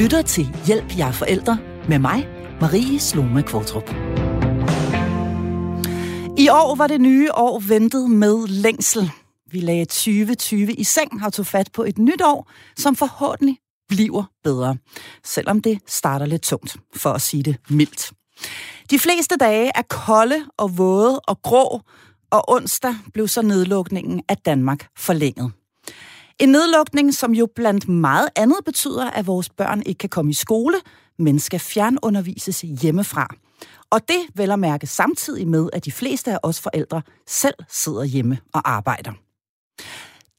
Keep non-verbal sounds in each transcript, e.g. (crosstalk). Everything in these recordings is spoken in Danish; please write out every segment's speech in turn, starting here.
lytter til Hjælp jer forældre med mig, Marie Sloma Kvartrup. I år var det nye år ventet med længsel. Vi lagde 2020 i seng og tog fat på et nyt år, som forhåbentlig bliver bedre. Selvom det starter lidt tungt, for at sige det mildt. De fleste dage er kolde og våde og grå, og onsdag blev så nedlukningen af Danmark forlænget. En nedlukning, som jo blandt meget andet betyder, at vores børn ikke kan komme i skole, men skal fjernundervises hjemmefra. Og det vel at mærke samtidig med, at de fleste af os forældre selv sidder hjemme og arbejder.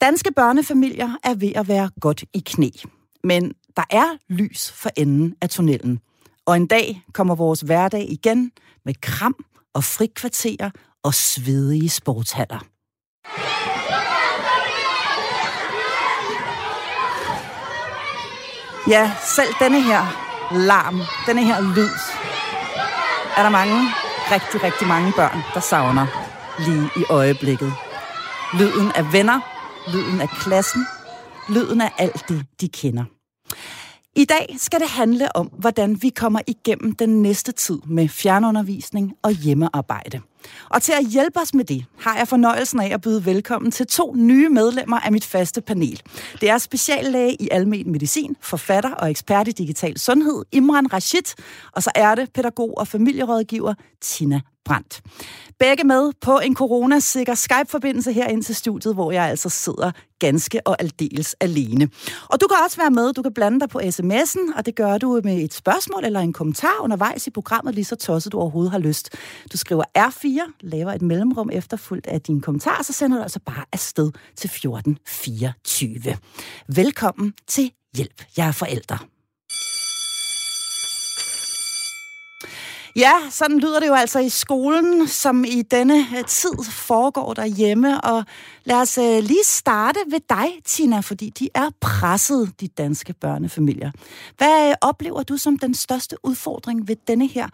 Danske børnefamilier er ved at være godt i knæ. Men der er lys for enden af tunnelen. Og en dag kommer vores hverdag igen med kram og frikvarterer og svedige sportshaller. Ja, selv denne her larm, denne her lyd, er der mange, rigtig, rigtig mange børn, der savner lige i øjeblikket. Lyden af venner, lyden af klassen, lyden af alt det, de kender. I dag skal det handle om, hvordan vi kommer igennem den næste tid med fjernundervisning og hjemmearbejde. Og til at hjælpe os med det, har jeg fornøjelsen af at byde velkommen til to nye medlemmer af mit faste panel. Det er speciallæge i almen medicin, forfatter og ekspert i digital sundhed, Imran Rashid, og så er det pædagog og familierådgiver Tina Brandt. Begge med på en coronasikker Skype-forbindelse her ind til studiet, hvor jeg altså sidder ganske og aldeles alene. Og du kan også være med, du kan blande dig på sms'en, og det gør du med et spørgsmål eller en kommentar undervejs i programmet, lige så tosset du overhovedet har lyst. Du skriver R4, laver et mellemrum efterfuldt af din kommentar, så sender du altså bare afsted til 1424. Velkommen til Hjælp, jeg er forældre. Ja, sådan lyder det jo altså i skolen, som i denne øh, tid foregår derhjemme. Og lad os øh, lige starte ved dig, Tina, fordi de er presset, de danske børnefamilier. Hvad øh, oplever du som den største udfordring ved denne her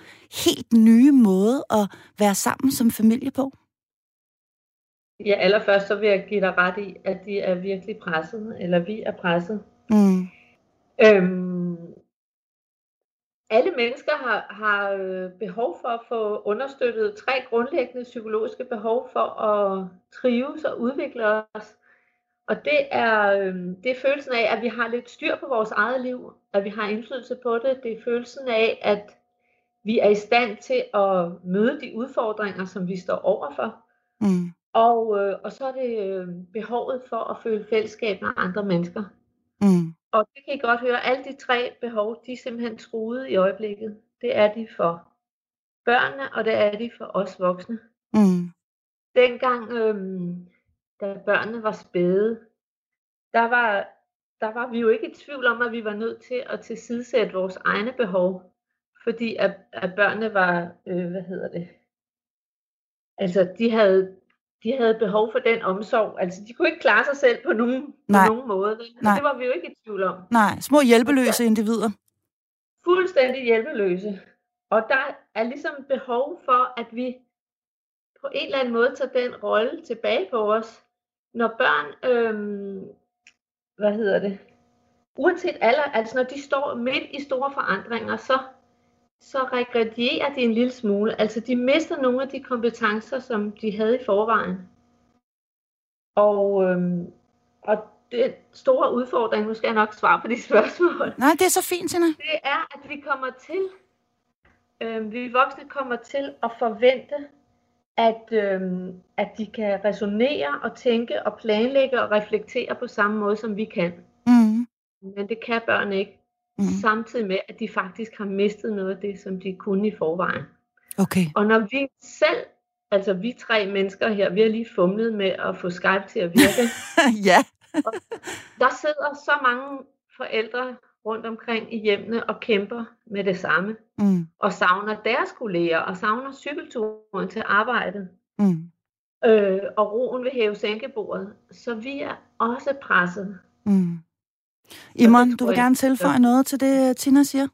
helt nye måde at være sammen som familie på? Ja, allerførst så vil jeg give dig ret i, at de er virkelig presset, eller vi er presset. Mm. Øhm, alle mennesker har, har øh, behov for at få understøttet tre grundlæggende psykologiske behov for at trives og udvikle os. Og det er, øh, det er følelsen af, at vi har lidt styr på vores eget liv, at vi har indflydelse på det. Det er følelsen af, at vi er i stand til at møde de udfordringer, som vi står overfor. Mm. Og, øh, og så er det behovet for at føle fællesskab med andre mennesker. Mm. Og det kan I godt høre, alle de tre behov, de er simpelthen truet i øjeblikket. Det er de for børnene, og det er de for os voksne. Mm. Dengang, øhm, da børnene var spæde, der var, der var vi jo ikke i tvivl om, at vi var nødt til at tilsidesætte vores egne behov. Fordi at, at børnene var, øh, hvad hedder det, altså de havde de havde behov for den omsorg. Altså, de kunne ikke klare sig selv på nogen, Nej. på nogen måde. Nej. det var vi jo ikke i tvivl om. Nej, små hjælpeløse individer. Fuldstændig hjælpeløse. Og der er ligesom behov for, at vi på en eller anden måde tager den rolle tilbage på os. Når børn, øhm, hvad hedder det, uanset alder, altså når de står midt i store forandringer, så så regredierer de en lille smule. Altså de mister nogle af de kompetencer, som de havde i forvejen. Og, øhm, og det store udfordring, nu skal jeg nok svare på de (laughs) spørgsmål. Nej, det er så fint, Tina. Det er, at vi kommer til, øhm, vi voksne kommer til at forvente, at, øhm, at de kan resonere og tænke og planlægge og reflektere på samme måde, som vi kan. Mm. Men det kan børn ikke mm. samtidig med, at de faktisk har mistet noget af det, som de kunne i forvejen. Okay. Og når vi selv, altså vi tre mennesker her, vi har lige fumlet med at få Skype til at virke. (laughs) ja. og der sidder så mange forældre rundt omkring i hjemmene og kæmper med det samme. Mm. Og savner deres kolleger, og savner cykelturen til arbejdet. Mm. Øh, og roen ved hæve sænkebordet. Så vi er også presset. Mm. Imon, du vil gerne tilføje ja. noget til det, Tina siger?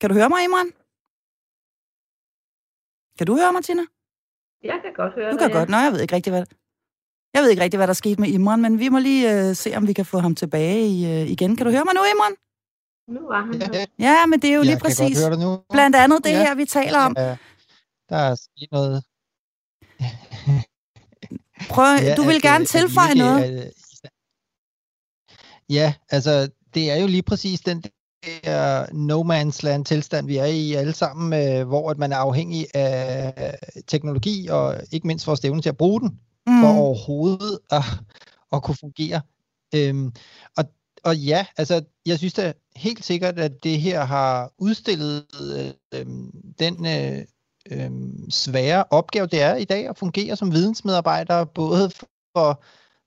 Kan du høre mig, Imran? Kan du høre mig, Tina? Jeg kan godt høre Du kan dig, godt. Nå, jeg ved ikke rigtig, hvad Jeg ved ikke rigtig, hvad der skete med Imran, men vi må lige uh, se, om vi kan få ham tilbage i, uh, igen. Kan du høre mig nu, Imran? Nu var han her. (laughs) Ja, men det er jo lige præcis blandt andet det ja. her, vi taler om. Ja, der er sket noget. (laughs) Prøv, ja, du vil at, gerne tilføje ikke, noget. At, ja, altså, det er jo lige præcis den der no man's land tilstand, vi er i alle sammen, øh, hvor at man er afhængig af teknologi, og ikke mindst vores evne til at bruge den, mm. for overhovedet at, at kunne fungere. Øhm, og, og ja, altså, jeg synes da helt sikkert, at det her har udstillet øh, den øh, øh, svære opgave, det er i dag at fungere som vidensmedarbejder, både for,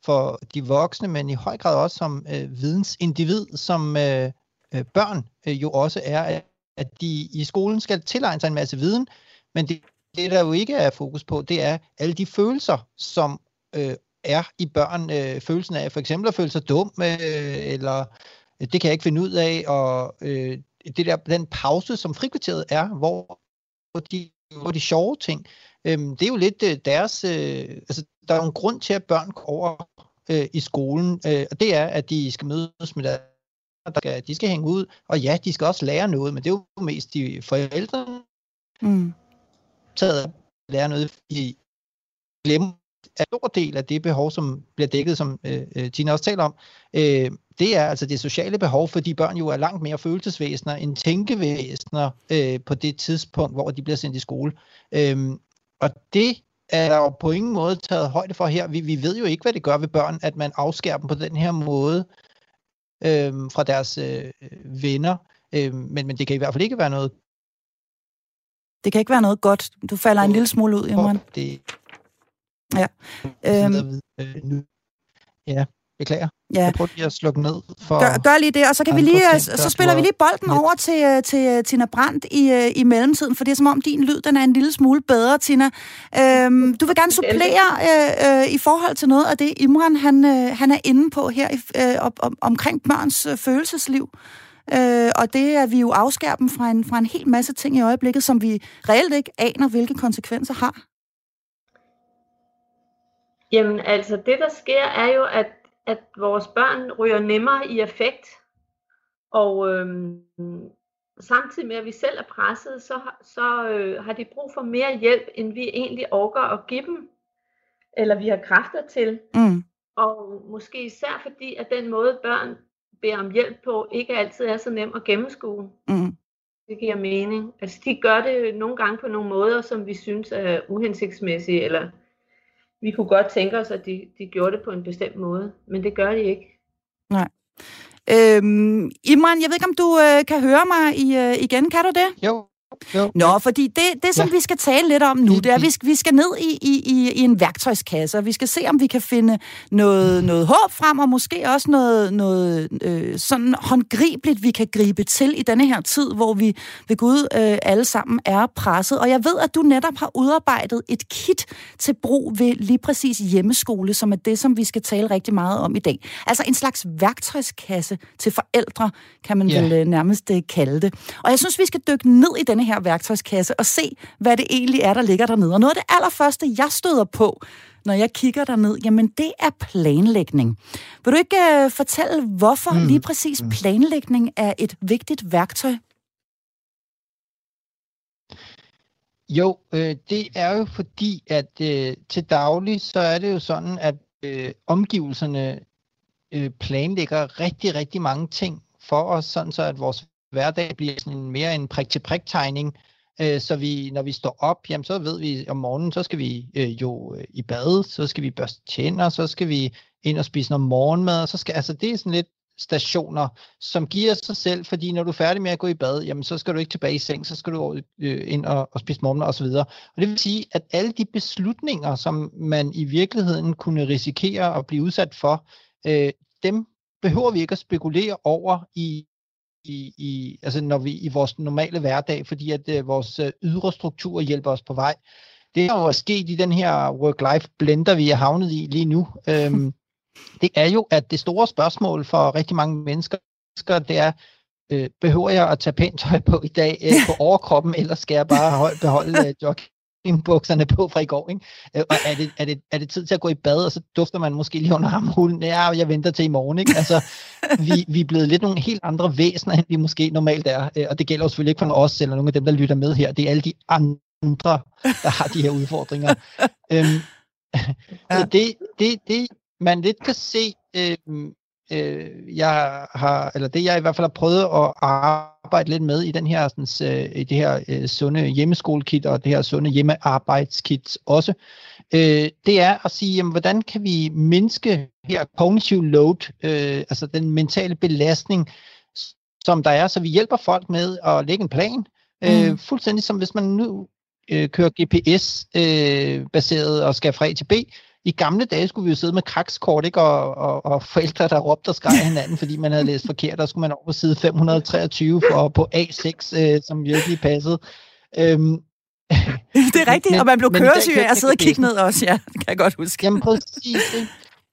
for de voksne, men i høj grad også som øh, vidensindivid, som øh, øh, børn øh, jo også er, at de i skolen skal tilegne sig en masse viden, men det, det der jo ikke er fokus på, det er alle de følelser, som øh, er i børn. Øh, følelsen af for eksempel at føle sig dum, øh, eller øh, det kan jeg ikke finde ud af, og øh, det der, den pause, som frikvarteret er, hvor de, hvor de sjove ting, øh, det er jo lidt øh, deres, øh, altså der er jo en grund til, at børn går over øh, i skolen, øh, og det er, at de skal mødes med deres der skal, de skal hænge ud, og ja, de skal også lære noget, men det er jo mest de forældre, mm. taget at lære noget, i glemmer en stor del af det behov, som bliver dækket, som øh, øh, Tina også taler om, øh, det er altså det sociale behov, fordi børn jo er langt mere følelsesvæsener end tænkevæsener øh, på det tidspunkt, hvor de bliver sendt i skole. Øh, og det er der jo på ingen måde taget højde for her. Vi, vi ved jo ikke, hvad det gør ved børn, at man afskærer dem på den her måde øh, fra deres øh, venner. Øh, men, men det kan i hvert fald ikke være noget... Det kan ikke være noget godt. Du falder en lille smule ud, Imran. Det... Ja. Øhm... Øh, ja. Beklager. Ja. Jeg prøver lige at slukke ned for... Gør, gør lige det, og så, kan vi lige, ting, så spiller vi lige bolden lidt. over til, øh, til øh, Tina Brandt i, øh, i mellemtiden, for det er som om din lyd den er en lille smule bedre, Tina. Øhm, du vil gerne supplere øh, øh, i forhold til noget af det, Imran han, øh, han er inde på her øh, om, omkring børns øh, følelsesliv. Øh, og det er vi jo afskærpen fra en, fra en hel masse ting i øjeblikket, som vi reelt ikke aner, hvilke konsekvenser har. Jamen altså, det der sker er jo, at at vores børn ryger nemmere i effekt, og øhm, samtidig med, at vi selv er presset, så, så øh, har de brug for mere hjælp, end vi egentlig orker at give dem, eller vi har kræfter til. Mm. Og måske især fordi, at den måde børn beder om hjælp på, ikke altid er så nem at gennemskue. Mm. Det giver mening. Altså de gør det nogle gange på nogle måder, som vi synes er uhensigtsmæssige, eller vi kunne godt tænke os, at de, de gjorde det på en bestemt måde, men det gør de ikke. Nej. Øhm, Imran, jeg ved ikke, om du øh, kan høre mig i, øh, igen. Kan du det? Jo, jo. Nå, fordi det, det som ja. vi skal tale lidt om nu, det er, at vi skal, vi skal ned i, i, i, i en værktøjskasse, og vi skal se, om vi kan finde noget, noget håb frem, og måske også noget, noget øh, sådan håndgribeligt, vi kan gribe til i denne her tid, hvor vi ved Gud øh, alle sammen er presset. Og jeg ved, at du netop har udarbejdet et kit til brug ved lige præcis hjemmeskole, som er det, som vi skal tale rigtig meget om i dag. Altså en slags værktøjskasse til forældre, kan man yeah. vel øh, nærmest øh, kalde det. Og jeg synes, vi skal dykke ned i denne her værktøjskasse og se, hvad det egentlig er, der ligger dernede. Og noget af det allerførste, jeg støder på, når jeg kigger derned, jamen det er planlægning. Vil du ikke uh, fortælle, hvorfor mm. lige præcis mm. planlægning er et vigtigt værktøj? Jo, øh, det er jo fordi, at øh, til daglig, så er det jo sådan, at øh, omgivelserne øh, planlægger rigtig, rigtig mange ting for os, sådan så at vores hverdag bliver sådan en, mere en prik-til-prik-tegning, øh, så vi, når vi står op, jamen, så ved vi om morgenen, så skal vi øh, jo øh, i bad, så skal vi børste tænder, så skal vi ind og spise noget morgenmad, så skal, altså det er sådan lidt stationer, som giver sig selv, fordi når du er færdig med at gå i bad, jamen så skal du ikke tilbage i seng, så skal du øh, ind og, og spise morgenmad osv. Og det vil sige, at alle de beslutninger, som man i virkeligheden kunne risikere at blive udsat for, øh, dem behøver vi ikke at spekulere over i i, i, altså når vi i vores normale hverdag, fordi at uh, vores uh, ydre struktur hjælper os på vej. Det er jo sket i den her work-life blender, vi er havnet i lige nu. Øhm, (laughs) det er jo, at det store spørgsmål for rigtig mange mennesker, det er, øh, behøver jeg at tage pænt tøj på i dag øh, på overkroppen, eller skal jeg bare beholde øh, jog, joggingbukserne på fra i går, ikke? Øh, og er det, er, det, er det tid til at gå i bad, og så dufter man måske lige under armhulen, ja, jeg venter til i morgen, ikke? Altså, vi, vi er blevet lidt nogle helt andre væsener, end vi måske normalt er, øh, og det gælder jo selvfølgelig ikke for os, eller nogle af dem, der lytter med her, det er alle de andre, der har de her udfordringer. øhm, ja. Så det, det, det, man lidt kan se, øhm, øh, jeg har, eller det jeg i hvert fald har prøvet at arbejde lidt med i den her, sådan, øh, i det her øh, sunde hjemmeskolekit og det her sunde hjemmearbejdskit også, øh, det er at sige, jamen, hvordan kan vi mindske her cognitive load, øh, altså den mentale belastning, som der er, så vi hjælper folk med at lægge en plan, øh, mm. fuldstændig som hvis man nu øh, kører GPS-baseret øh, og skal fra A til B, i gamle dage skulle vi jo sidde med krakskort, ikke? Og, og, og forældre, der råbte og skreg hinanden, fordi man havde læst forkert. Der skulle man over på side 523 for, på A6, øh, som virkelig passede. Øhm, (laughs) det er rigtigt, men, og man blev køresyg af at sidde og kigge ned også, ja, det kan jeg godt huske. Jamen præcis.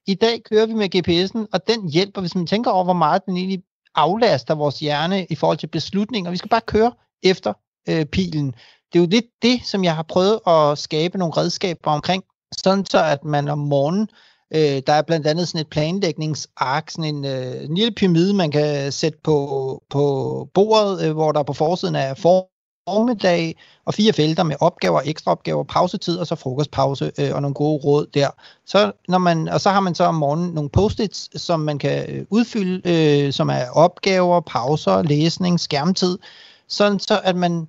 I dag kører vi med GPS'en, og den hjælper, hvis man tænker over, hvor meget den egentlig aflaster vores hjerne i forhold til beslutninger. Vi skal bare køre efter øh, pilen. Det er jo lidt det, som jeg har prøvet at skabe nogle redskaber omkring sådan så at man om morgenen, øh, der er blandt andet sådan et planlægningsark, sådan en, øh, en lille pyramide, man kan sætte på, på bordet, øh, hvor der på forsiden er formiddag og fire felter med opgaver, ekstra opgaver, pausetid og så frokostpause øh, og nogle gode råd der. Så når man, og så har man så om morgenen nogle post-its, som man kan øh, udfylde, øh, som er opgaver, pauser, læsning, skærmtid, sådan så at man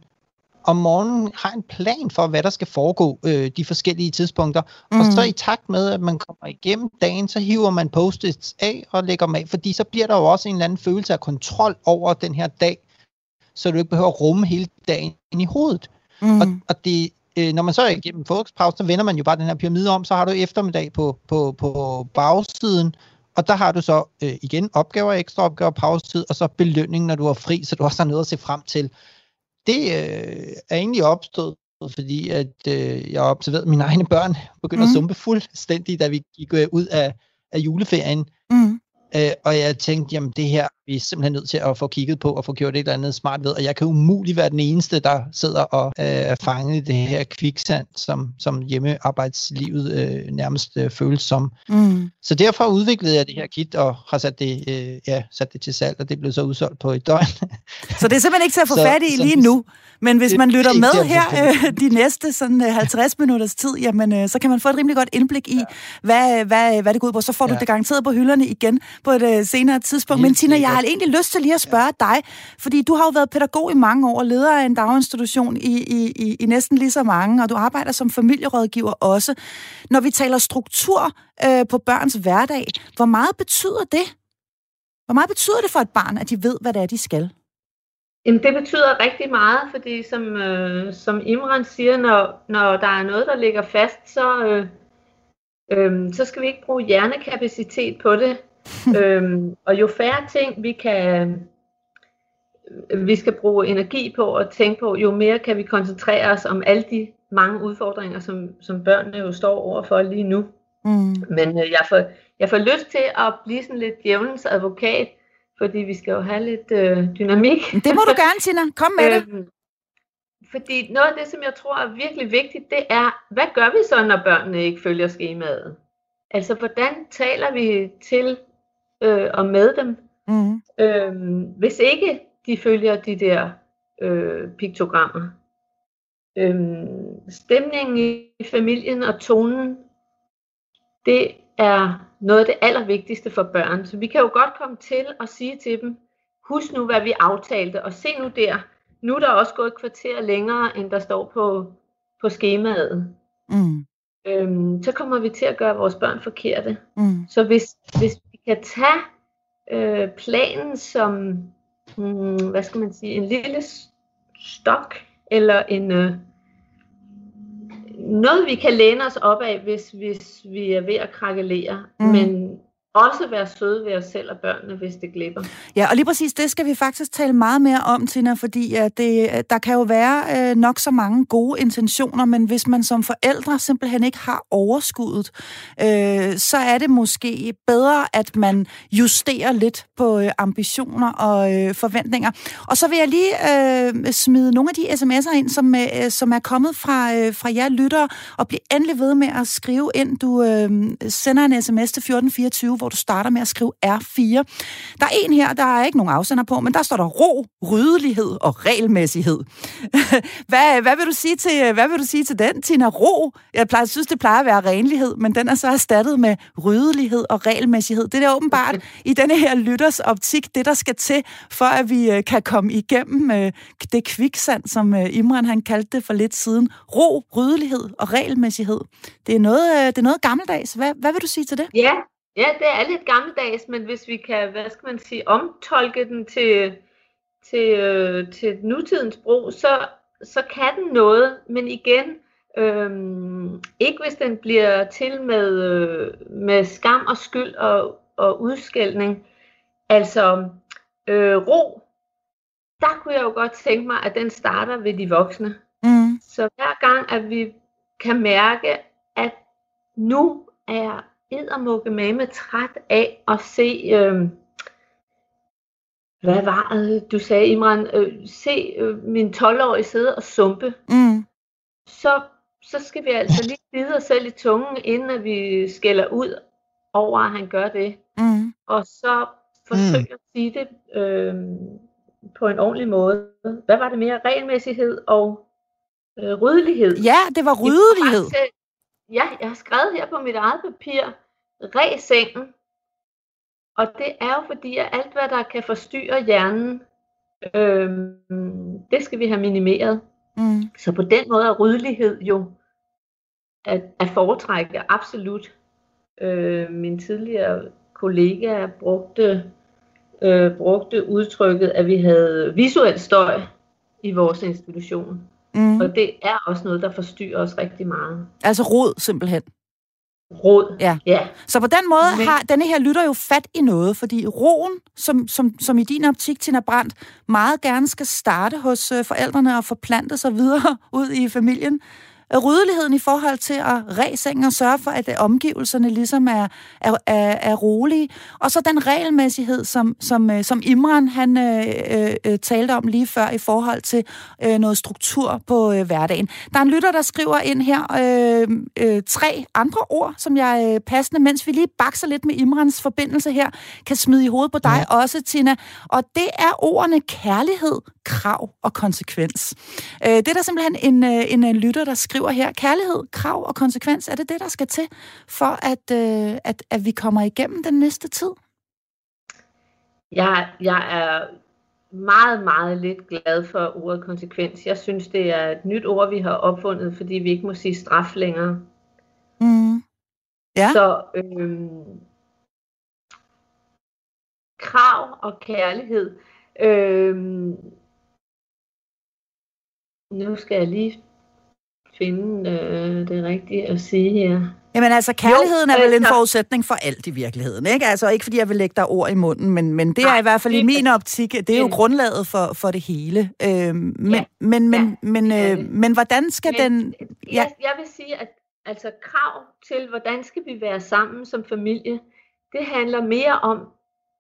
om morgenen har en plan for, hvad der skal foregå øh, de forskellige tidspunkter. Mm. Og så i takt med, at man kommer igennem dagen, så hiver man post-its af og lægger dem af, fordi så bliver der jo også en eller anden følelse af kontrol over den her dag, så du ikke behøver at rumme hele dagen ind i hovedet. Mm. Og, og det, øh, når man så er igennem frokostpause, så vender man jo bare den her pyramide om, så har du eftermiddag på, på, på bagsiden, og der har du så øh, igen opgaver, ekstra opgaver, pausetid, og så belønning, når du er fri, så du også har noget at se frem til det øh, er egentlig opstået, fordi at øh, jeg har observeret, at mine egne børn begynder mm. at sumpe fuldstændig, da vi gik øh, ud af, af juleferien. Mm. Øh, og jeg tænkte, jamen det her, vi er simpelthen nødt til at få kigget på og få gjort et eller andet smart ved. Og jeg kan umuligt være den eneste, der sidder og øh, er fanget i det her kviksand, som, som hjemmearbejdslivet øh, nærmest øh, føles som. Mm. Så derfor udviklede jeg det her kit og har sat det, øh, ja, sat det til salg, og det blev så udsolgt på et døgn. så det er simpelthen ikke til at få (laughs) fat i lige nu? Men hvis man lytter med her øh, de næste sådan, øh, 50 minutters tid, jamen, øh, så kan man få et rimelig godt indblik i, ja. hvad, hvad, hvad det går ud på. Så får ja. du det garanteret på hylderne igen på et øh, senere tidspunkt. Men Tina, jeg har egentlig lyst til lige at spørge dig, fordi du har jo været pædagog i mange år, leder af en daginstitution i, i, i, i næsten lige så mange, og du arbejder som familierådgiver også. Når vi taler struktur øh, på børns hverdag, hvor meget betyder det? Hvor meget betyder det for et barn, at de ved, hvad det er, de skal? Jamen, det betyder rigtig meget, fordi som, øh, som Imran siger, når, når der er noget, der ligger fast, så, øh, øh, så skal vi ikke bruge hjernekapacitet på det. (laughs) øhm, og jo færre ting vi kan vi skal bruge energi på at tænke på, jo mere kan vi koncentrere os om alle de mange udfordringer, som, som børnene jo står overfor lige nu. Mm. Men øh, jeg, får, jeg får lyst til at blive sådan lidt djævelens advokat, fordi vi skal jo have lidt øh, dynamik. Det må du gerne, Tina. Kom med det. Øhm, fordi noget af det, som jeg tror er virkelig vigtigt, det er, hvad gør vi så, når børnene ikke følger skemaet? Altså, hvordan taler vi til øh, og med dem, mm. øh, hvis ikke de følger de der øh, piktogrammer. Øh, stemningen i familien og tonen, det er noget af det allervigtigste for børn. Så vi kan jo godt komme til at sige til dem, husk nu, hvad vi aftalte, og se nu der, nu er der også gået et kvarter længere, end der står på, på skemaet. Mm. Øhm, så kommer vi til at gøre vores børn forkerte. Mm. Så hvis, hvis vi kan tage øh, planen som, hmm, hvad skal man sige, en lille stok, eller en, øh, noget vi kan læne os op af, hvis, hvis vi er ved at krakkelere, mm. men også være søde ved os selv og børnene, hvis det glipper. Ja, og lige præcis det skal vi faktisk tale meget mere om, Tina, fordi at det, der kan jo være øh, nok så mange gode intentioner, men hvis man som forældre simpelthen ikke har overskuddet, øh, så er det måske bedre, at man justerer lidt på øh, ambitioner og øh, forventninger. Og så vil jeg lige øh, smide nogle af de sms'er ind, som, øh, som er kommet fra, øh, fra jer lyttere, og bliv endelig ved med at skrive ind. Du øh, sender en sms til 1424, hvor du starter med at skrive R4. Der er en her, der er ikke nogen afsender på, men der står der ro, ryddelighed og regelmæssighed. (laughs) hvad, hvad, vil du sige til, hvad vil du sige til den, Tina? Ro? Jeg plejer, synes, det plejer at være renlighed, men den er så erstattet med ryddelighed og regelmæssighed. Det er åbenbart i denne her lytters optik, det der skal til, for at vi øh, kan komme igennem øh, det kviksand, som øh, Imran han kaldte det for lidt siden. Ro, ryddelighed og regelmæssighed. Det er noget, det er noget gammeldags. Hvad, hvad vil du sige til det? Ja, Ja, det er lidt gammeldags, men hvis vi kan, hvad skal man sige, omtolke den til, til, øh, til nutidens brug, så, så kan den noget, men igen, øh, ikke hvis den bliver til med, øh, med skam og skyld og, og udskældning. Altså, øh, ro, der kunne jeg jo godt tænke mig, at den starter ved de voksne. Mm. Så hver gang, at vi kan mærke, at nu er eddermukke med træt af at se, øh, hvad var det, du sagde Imran, øh, se øh, min 12-årige sidde og sumpe, mm. så, så skal vi altså lige bide os selv i tungen, inden at vi skælder ud over, at han gør det. Mm. Og så forsøge mm. at sige det øh, på en ordentlig måde. Hvad var det mere? Regelmæssighed og øh, ryddelighed. Ja, det var ryddelighed. Ja, jeg har skrevet her på mit eget papir, ræg sengen. Og det er jo fordi, at alt hvad der kan forstyrre hjernen, øh, det skal vi have minimeret. Mm. Så på den måde er ryddelighed jo at, at foretrække absolut. Øh, min tidligere kollega brugte, øh, brugte udtrykket, at vi havde visuel støj i vores institution. Mm. Og det er også noget, der forstyrrer os rigtig meget. Altså rod simpelthen? Råd. Ja. ja. Så på den måde Men... har denne her lytter jo fat i noget, fordi roen, som, som, som i din optik, Tina Brandt, meget gerne skal starte hos øh, forældrene og forplante sig videre (laughs) ud i familien, ryddeligheden i forhold til at ræse og sørge for, at omgivelserne ligesom er, er, er, er rolige. Og så den regelmæssighed, som, som, øh, som Imran han øh, øh, talte om lige før i forhold til øh, noget struktur på øh, hverdagen. Der er en lytter, der skriver ind her øh, øh, tre andre ord, som jeg øh, passende, mens vi lige bakser lidt med Imrans forbindelse her, kan smide i hovedet på dig ja. også, Tina. Og det er ordene kærlighed, krav og konsekvens. Øh, det er der simpelthen en, øh, en, en lytter, der skriver her. Kærlighed, krav og konsekvens, er det det, der skal til for, at, øh, at, at vi kommer igennem den næste tid? Jeg, jeg er meget, meget lidt glad for ordet konsekvens. Jeg synes, det er et nyt ord, vi har opfundet, fordi vi ikke må sige straf længere. Mm. Ja. Så øhm, krav og kærlighed. Øhm, nu skal jeg lige finde øh, det rigtige at sige her. Jamen altså, kærligheden jo, er vel en forudsætning for alt i virkeligheden, ikke? Altså ikke fordi jeg vil lægge dig ord i munden, men, men det er i hvert fald i min optik, det er jo grundlaget for, for det hele. Øh, men, ja, men, men, ja, men, øh, men hvordan skal men, den... Ja. Jeg, jeg vil sige, at altså krav til, hvordan skal vi være sammen som familie, det handler mere om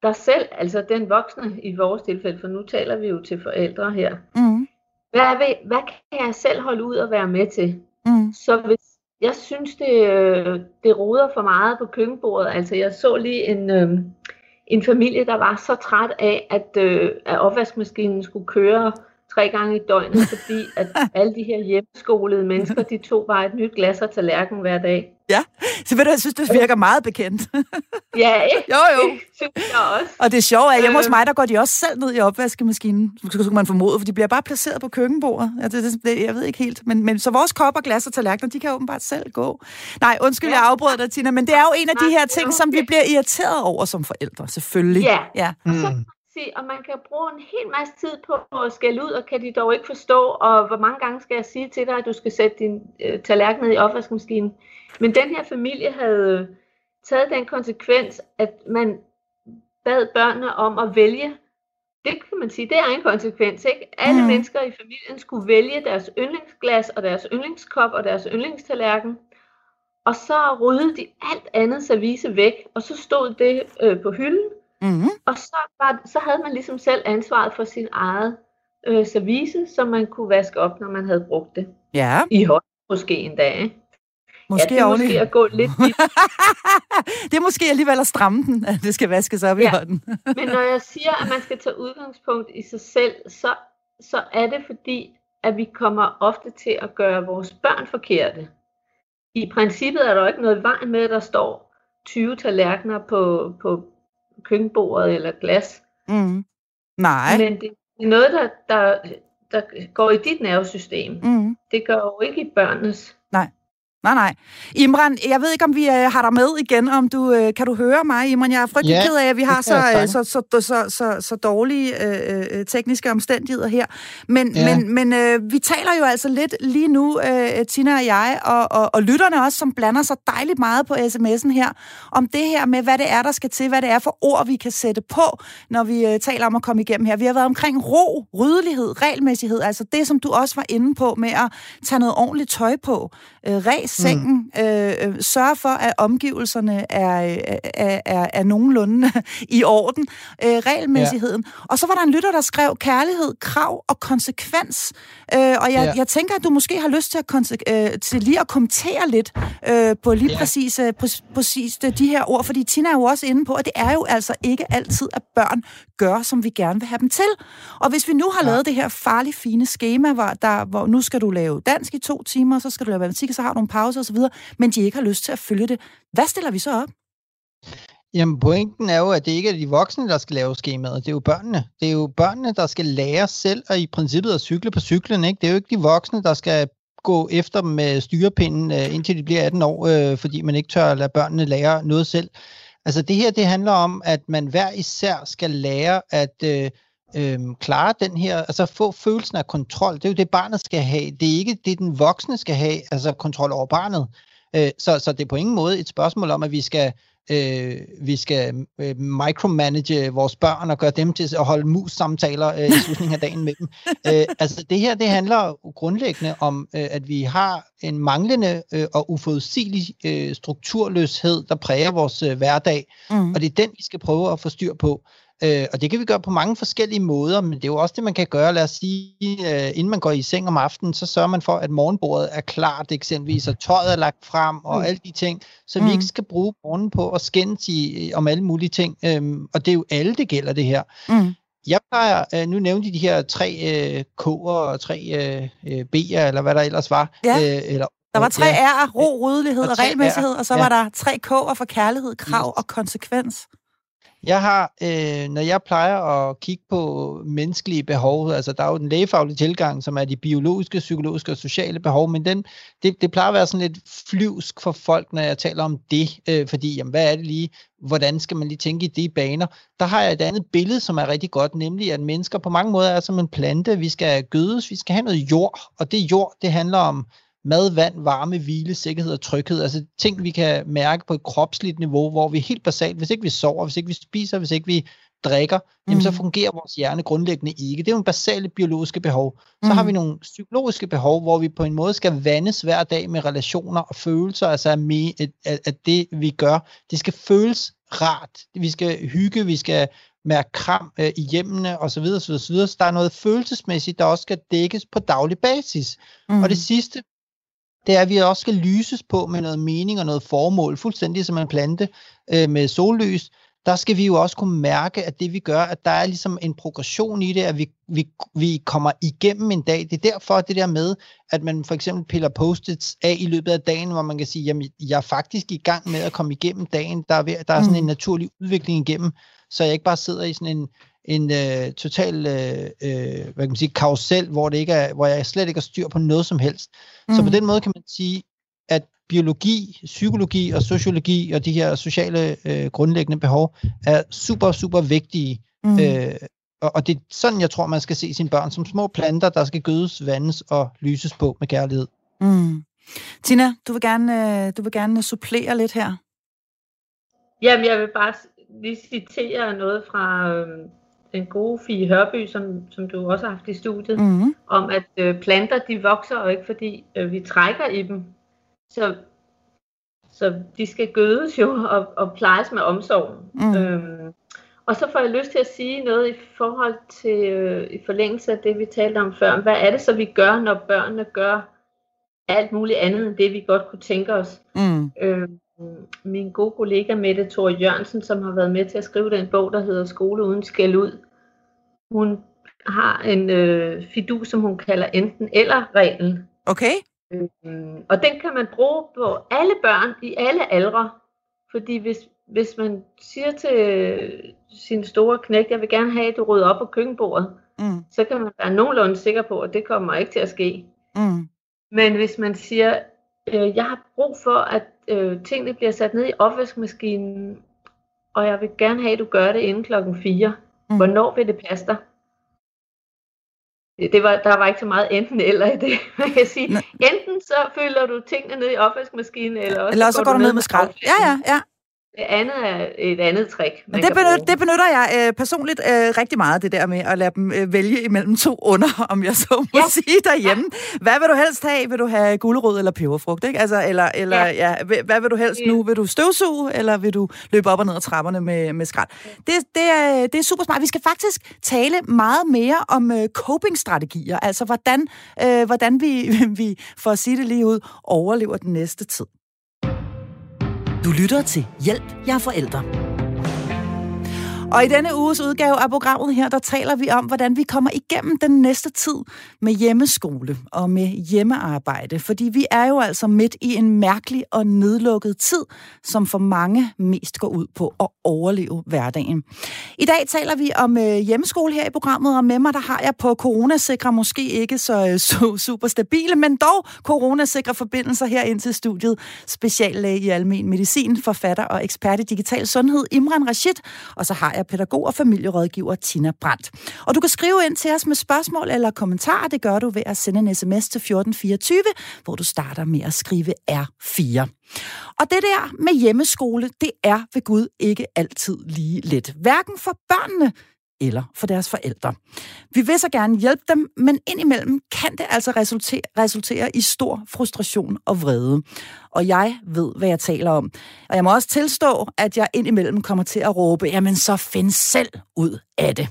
dig selv, altså den voksne i vores tilfælde, for nu taler vi jo til forældre her. Mm. Hvad, vil, hvad kan jeg selv holde ud og være med til? Mm. Så hvis jeg synes, det, øh, det roder for meget på køkkenbordet, altså jeg så lige en, øh, en familie, der var så træt af, at, øh, at opvaskemaskinen skulle køre tre gange i døgnet, fordi at (laughs) alle de her hjemmeskolede mennesker, de tog bare et nyt glas og tallerken hver dag. Ja, så ved du, jeg synes, det virker meget bekendt. ja, ikke? (laughs) Jo, jo. Det synes jeg også. Og det er sjovt, at hjemme hos øh. mig, der går de også selv ned i opvaskemaskinen, så kan man formode, for de bliver bare placeret på køkkenbordet. Ja, det, det, jeg ved ikke helt. Men, men så vores kopper, glas og tallerkener, de kan åbenbart selv gå. Nej, undskyld, ja. jeg afbrød dig, Tina, men det er jo en af de her ting, som vi bliver irriteret over som forældre, selvfølgelig. Ja, ja. Mm. Og så sige, og man kan bruge en hel masse tid på at skælde ud, og kan de dog ikke forstå, og hvor mange gange skal jeg sige til dig, at du skal sætte din øh, tallerken ned i opvaskemaskinen. Men den her familie havde taget den konsekvens, at man bad børnene om at vælge. Det kan man sige, det er en konsekvens. Ikke? Alle mm. mennesker i familien skulle vælge deres yndlingsglas og deres yndlingskop og deres yndlingstallerken. Og så ryddede de alt andet service væk, og så stod det øh, på hylden. Mm. Og så, var, så havde man ligesom selv ansvaret for sin eget øh, service, som man kunne vaske op, når man havde brugt det. Ja. I hånd måske en dag. Måske ja, det er måske at gå lidt (laughs) Det er måske alligevel at stramme den, at det skal vaskes op ja. i hånden. (laughs) Men når jeg siger, at man skal tage udgangspunkt i sig selv, så, så er det fordi, at vi kommer ofte til at gøre vores børn forkerte. I princippet er der ikke noget vej med, at der står 20 tallerkener på, på køkkenbordet eller glas. Mm. Nej. Men det er noget, der, der, der går i dit nervesystem. Mm. Det gør jo ikke i børnenes. Nej. Nej, nej. Imran, jeg ved ikke, om vi uh, har dig med igen. Om du uh, Kan du høre mig, Imran? Jeg er frygtelig ja, ked af, at vi har så, uh, så, så, så, så, så dårlige uh, tekniske omstændigheder her. Men, ja. men, men uh, vi taler jo altså lidt lige nu, uh, Tina og jeg, og, og, og lytterne også, som blander sig dejligt meget på sms'en her, om det her med, hvad det er, der skal til, hvad det er for ord, vi kan sætte på, når vi uh, taler om at komme igennem her. Vi har været omkring ro, ryddelighed, regelmæssighed, altså det, som du også var inde på med at tage noget ordentligt tøj på, uh, sengen, mm. øh, øh sørge for, at omgivelserne er, er, er, er nogenlunde (laughs) i orden, øh, regelmæssigheden. Ja. Og så var der en lytter, der skrev kærlighed, krav og konsekvens. Øh, og jeg, ja. jeg tænker, at du måske har lyst til, at, øh, til lige at kommentere lidt øh, på lige ja. præcis, øh, præ- præcis de her ord, fordi Tina er jo også inde på, at det er jo altså ikke altid, at børn gør, som vi gerne vil have dem til. Og hvis vi nu har ja. lavet det her farligt fine schema, hvor, der, hvor nu skal du lave dansk i to timer, så skal du lave matematik, og så har du nogle pause osv., men de ikke har lyst til at følge det. Hvad stiller vi så op? Jamen, pointen er jo, at det ikke er de voksne, der skal lave skemaet. Det er jo børnene. Det er jo børnene, der skal lære selv og i princippet at cykle på cyklen. Ikke? Det er jo ikke de voksne, der skal gå efter dem med styrepinden, øh, indtil de bliver 18 år, øh, fordi man ikke tør at lade børnene lære noget selv. Altså det her, det handler om, at man hver især skal lære at øh, øh, klare den her, altså få følelsen af kontrol. Det er jo det, barnet skal have. Det er ikke det, den voksne skal have, altså kontrol over barnet. Øh, så, så det er på ingen måde et spørgsmål om, at vi skal øh, vi skal øh, micromanage vores børn og gøre dem til at holde mus-samtaler øh, i slutningen af dagen med dem. (laughs) Øh, altså det her, det handler grundlæggende om, øh, at vi har en manglende øh, og uforudsigelig øh, strukturløshed, der præger vores øh, hverdag, mm. og det er den, vi skal prøve at få styr på. Øh, og det kan vi gøre på mange forskellige måder, men det er jo også det, man kan gøre. Lad os sige, øh, inden man går i seng om aftenen, så sørger man for, at morgenbordet er klart eksempelvis, og tøjet er lagt frem, og mm. alle de ting, så mm. vi ikke skal bruge morgenen på at skændes i, om alle mulige ting. Øhm, og det er jo alle, det gælder det her. Mm. Jeg plejer, øh, nu nævnte de de her tre øh, K'er og tre øh, øh B'er, eller hvad der ellers var. Ja. Øh, eller, der var tre. R'er, ro, ryddelighed og, og regelmæssighed, og så ja. var der tre K'er for kærlighed, krav yes. og konsekvens. Jeg har, øh, når jeg plejer at kigge på menneskelige behov, altså der er jo den lægefaglige tilgang, som er de biologiske, psykologiske og sociale behov, men den, det, det plejer at være sådan lidt flyvsk for folk, når jeg taler om det, øh, fordi jamen, hvad er det lige, hvordan skal man lige tænke i de baner? Der har jeg et andet billede, som er rigtig godt, nemlig at mennesker på mange måder er som en plante, vi skal gødes, vi skal have noget jord, og det jord, det handler om mad, vand, varme, hvile, sikkerhed og tryghed. Altså ting, vi kan mærke på et kropsligt niveau, hvor vi helt basalt, hvis ikke vi sover, hvis ikke vi spiser, hvis ikke vi drikker, mm. jamen så fungerer vores hjerne grundlæggende ikke. Det er jo en basale biologiske behov. Så mm. har vi nogle psykologiske behov, hvor vi på en måde skal vandes hver dag med relationer og følelser, altså at, at, at det vi gør, det skal føles rart. Vi skal hygge, vi skal mærke kram øh, i hjemmene osv. Så, så, så der er noget følelsesmæssigt, der også skal dækkes på daglig basis. Mm. Og det sidste, det er, at vi også skal lyses på med noget mening og noget formål, fuldstændig som en plante øh, med sollys. Der skal vi jo også kunne mærke, at det vi gør, at der er ligesom en progression i det, at vi, vi, vi kommer igennem en dag. Det er derfor det der med, at man for eksempel piller post-its af i løbet af dagen, hvor man kan sige, jamen jeg er faktisk i gang med at komme igennem dagen. Der er, ved, der er sådan en mm. naturlig udvikling igennem, så jeg ikke bare sidder i sådan en, en øh, total øh, øh, hvad kan man sige, karusel, hvor, det ikke er, hvor jeg slet ikke har styr på noget som helst. Mm. Så på mm. den måde kan man sige, at biologi, psykologi og sociologi og de her sociale øh, grundlæggende behov er super, super vigtige. Mm. Øh, og, og det er sådan, jeg tror, man skal se sine børn som små planter, der skal gødes, vandes og lyses på med kærlighed. Mm. Tina, du vil gerne, øh, du vil gerne supplere lidt her. Jamen, jeg vil bare lige citere noget fra øh, den gode Fie Hørby, som, som du også har haft i studiet, mm-hmm. om at øh, planter, de vokser jo ikke, fordi øh, vi trækker i dem. Så, så de skal gødes jo (laughs) og, og plejes med omsorg. Mm. Øhm, og så får jeg lyst til at sige noget i forhold til, øh, i forlængelse af det, vi talte om før. Hvad er det så, vi gør, når børnene gør alt muligt andet, end det vi godt kunne tænke os? Mm. Øhm, min gode kollega Mette Thor Jørgensen, som har været med til at skrive den bog, der hedder Skole uden skæld ud. Hun har en øh, fidu, som hun kalder enten eller reglen. Okay. Øhm, og den kan man bruge på alle børn i alle aldre. Fordi hvis, hvis man siger til sin store knæk, jeg vil gerne have, at du rydder op på køkkenbordet, mm. så kan man være nogenlunde sikker på, at det kommer ikke til at ske. Mm. Men hvis man siger, øh, jeg har brug for, at øh, tingene bliver sat ned i opvaskemaskinen, og jeg vil gerne have, at du gør det inden klokken 4. Mm. Hvornår vil det passe dig? Det var, der var ikke så meget enten eller i det. (laughs) Man kan sige, enten så føler du tingene ned i opvaskemaskinen, eller også, eller også så går, går du ned med skrald. Ja, ja, ja. Det andet er et andet trick. Men det, benytter, det benytter jeg øh, personligt øh, rigtig meget, det der med at lade dem øh, vælge imellem to under, (laughs) om jeg så må ja. sige derhjemme. Hvad vil du helst have? Vil du have gulerod eller peberfrugt? Ikke? Altså, eller, eller, ja. Ja, hvad vil du helst nu? Vil du støvsuge, eller vil du løbe op og ned ad trapperne med, med skrald? Det, det, er, det er super smart. Vi skal faktisk tale meget mere om øh, coping-strategier, altså hvordan, øh, hvordan vi, (laughs) vi, for at sige det lige ud, overlever den næste tid. Du lytter til Hjælp, jeg er forældre. Og i denne uges udgave af programmet her, der taler vi om, hvordan vi kommer igennem den næste tid med hjemmeskole og med hjemmearbejde. Fordi vi er jo altså midt i en mærkelig og nedlukket tid, som for mange mest går ud på at overleve hverdagen. I dag taler vi om øh, hjemmeskole her i programmet, og med mig der har jeg på coronasikre, måske ikke så, øh, (laughs) så super stabile, men dog coronasikre forbindelser her ind til studiet. Speciallæge i almen medicin, forfatter og ekspert i digital sundhed, Imran Rashid. Og så har jeg er pædagog og familierådgiver Tina Brandt. Og du kan skrive ind til os med spørgsmål eller kommentarer. Det gør du ved at sende en sms til 1424, hvor du starter med at skrive R4. Og det der med hjemmeskole, det er ved Gud ikke altid lige let. Hverken for børnene eller for deres forældre. Vi vil så gerne hjælpe dem, men indimellem kan det altså resultere, resultere i stor frustration og vrede. Og jeg ved, hvad jeg taler om. Og jeg må også tilstå, at jeg indimellem kommer til at råbe, jamen så find selv ud af det.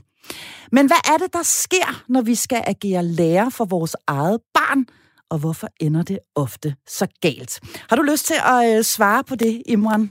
Men hvad er det, der sker, når vi skal agere lærer for vores eget barn? Og hvorfor ender det ofte så galt? Har du lyst til at øh, svare på det, Imran?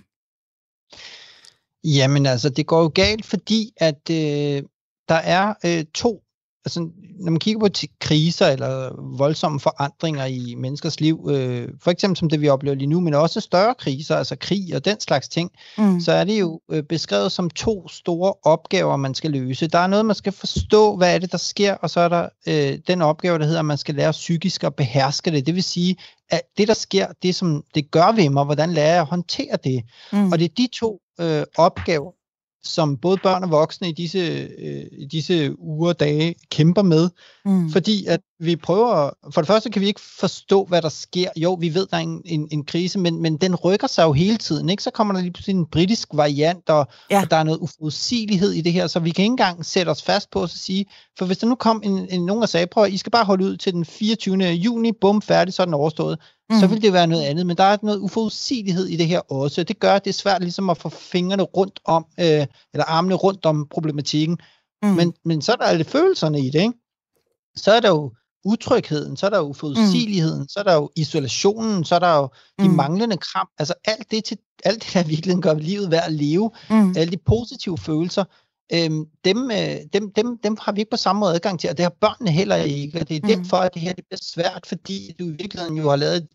Jamen altså, det går jo galt, fordi at øh, der er øh, to, altså når man kigger på kriser eller voldsomme forandringer i menneskers liv, øh, for eksempel som det vi oplever lige nu, men også større kriser, altså krig og den slags ting, mm. så er det jo øh, beskrevet som to store opgaver, man skal løse. Der er noget, man skal forstå, hvad er det, der sker, og så er der øh, den opgave, der hedder, at man skal lære psykisk at beherske det. Det vil sige, at det, der sker, det som det gør ved mig, hvordan lærer jeg at håndtere det? Mm. Og det er de to øh, opgaver, som både børn og voksne i disse, øh, i disse uger og dage kæmper med. Mm. Fordi at vi prøver, for det første kan vi ikke forstå, hvad der sker. Jo, vi ved, der er en, en, en krise, men, men den rykker sig jo hele tiden. Ikke? Så kommer der lige pludselig en britisk variant, og, ja. og der er noget uforudsigelighed i det her, så vi kan ikke engang sætte os fast på at sige, for hvis der nu kom en, en nogen og sagde, prøv I skal bare holde ud til den 24. juni, bum, færdig, så er den overstået, mm. så vil det være noget andet. Men der er noget uforudsigelighed i det her også. Det gør, at det er svært ligesom at få fingrene rundt om, øh, eller armene rundt om problematikken. Mm. Men, men så er der alle følelserne i det, ikke? Så er der jo utrygheden, så er der jo forudsigeligheden, mm. så er der jo isolationen, så er der jo de mm. manglende kram. Altså alt det, til, alt det, der virkelig gør livet værd at leve, mm. alle de positive følelser, øhm, dem, øh, dem, dem, dem har vi ikke på samme måde adgang til, og det har børnene heller ikke, og det er mm. derfor, at det her det bliver svært, fordi du i virkeligheden jo har lavet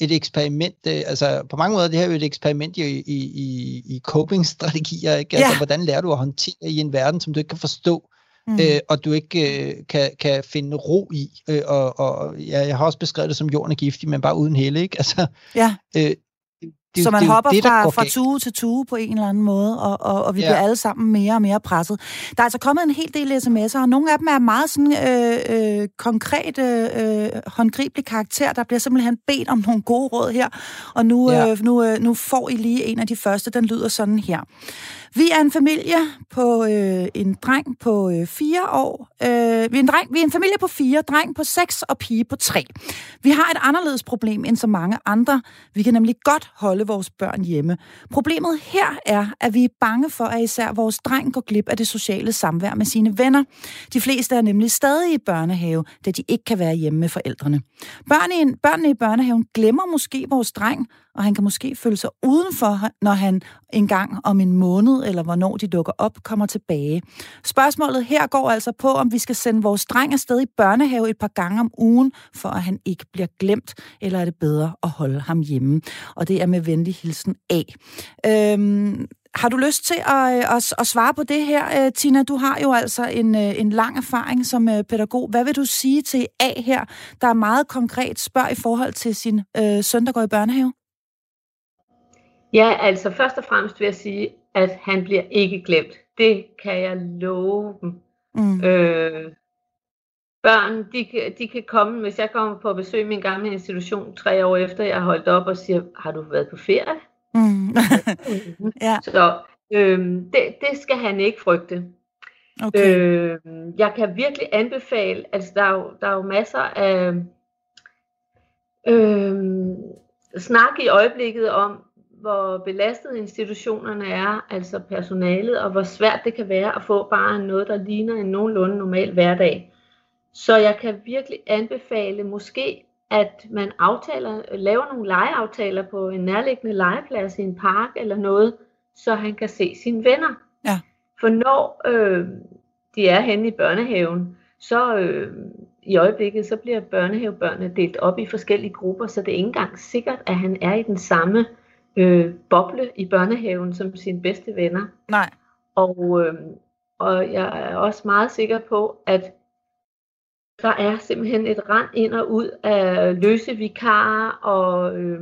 et, eksperiment, øh, altså på mange måder det her er jo et eksperiment i, i, i, i coping-strategier, ikke? Altså, ja. hvordan lærer du at håndtere i en verden, som du ikke kan forstå, mm. øh, og du ikke øh, kan, kan finde ro i. Øh, og, og ja, jeg har også beskrevet det som jorden er giftig, men bare uden hele, ikke? Altså, ja. øh, det, så man det, hopper det, fra, fra tue til tue på en eller anden måde, og, og, og vi ja. bliver alle sammen mere og mere presset. Der er altså kommet en hel del sms'er, og nogle af dem er meget sådan øh, øh, konkrete, øh, håndgribelige karakter. Der bliver simpelthen bedt om nogle gode råd her, og nu, ja. øh, nu, øh, nu får I lige en af de første. Den lyder sådan her. Vi er en familie på øh, en dreng på øh, fire år. Øh, vi, er en dreng, vi er en familie på fire, dreng på seks og pige på tre. Vi har et anderledes problem end så mange andre. Vi kan nemlig godt holde vores børn hjemme. Problemet her er, at vi er bange for, at især vores dreng går glip af det sociale samvær med sine venner. De fleste er nemlig stadig i børnehave, da de ikke kan være hjemme med forældrene. Børnene, børnene i børnehaven glemmer måske vores dreng, og han kan måske føle sig udenfor, når han engang om en måned, eller hvornår de dukker op, kommer tilbage. Spørgsmålet her går altså på, om vi skal sende vores dreng afsted i børnehave et par gange om ugen, for at han ikke bliver glemt, eller er det bedre at holde ham hjemme? Og det er med venlig hilsen A. Øhm, har du lyst til at, øh, at, at svare på det her, øh, Tina? Du har jo altså en, øh, en lang erfaring som pædagog. Hvad vil du sige til A her, der er meget konkret spørg i forhold til sin øh, søn, der går i børnehave? Ja, altså først og fremmest vil jeg sige, at han bliver ikke glemt. Det kan jeg love dem. Mm. Øh, børn, de, de kan komme, hvis jeg kommer på besøg i min gamle institution tre år efter, jeg har holdt op og siger, har du været på ferie? Mm. (laughs) ja. Så øh, det, det skal han ikke frygte. Okay. Øh, jeg kan virkelig anbefale, altså der er jo, der er jo masser af øh, snak i øjeblikket om, hvor belastet institutionerne er, altså personalet, og hvor svært det kan være at få bare noget, der ligner en nogenlunde normal hverdag. Så jeg kan virkelig anbefale måske, at man aftaler, laver nogle legeaftaler på en nærliggende legeplads i en park eller noget, så han kan se sine venner. Ja. For når øh, de er henne i børnehaven, så øh, i øjeblikket, så bliver børnehavebørnene delt op i forskellige grupper, så det er ikke engang sikkert, at han er i den samme øh, boble i børnehaven som sine bedste venner. Nej. Og, øh, og jeg er også meget sikker på, at der er simpelthen et rand ind og ud af løse vikarer og øh,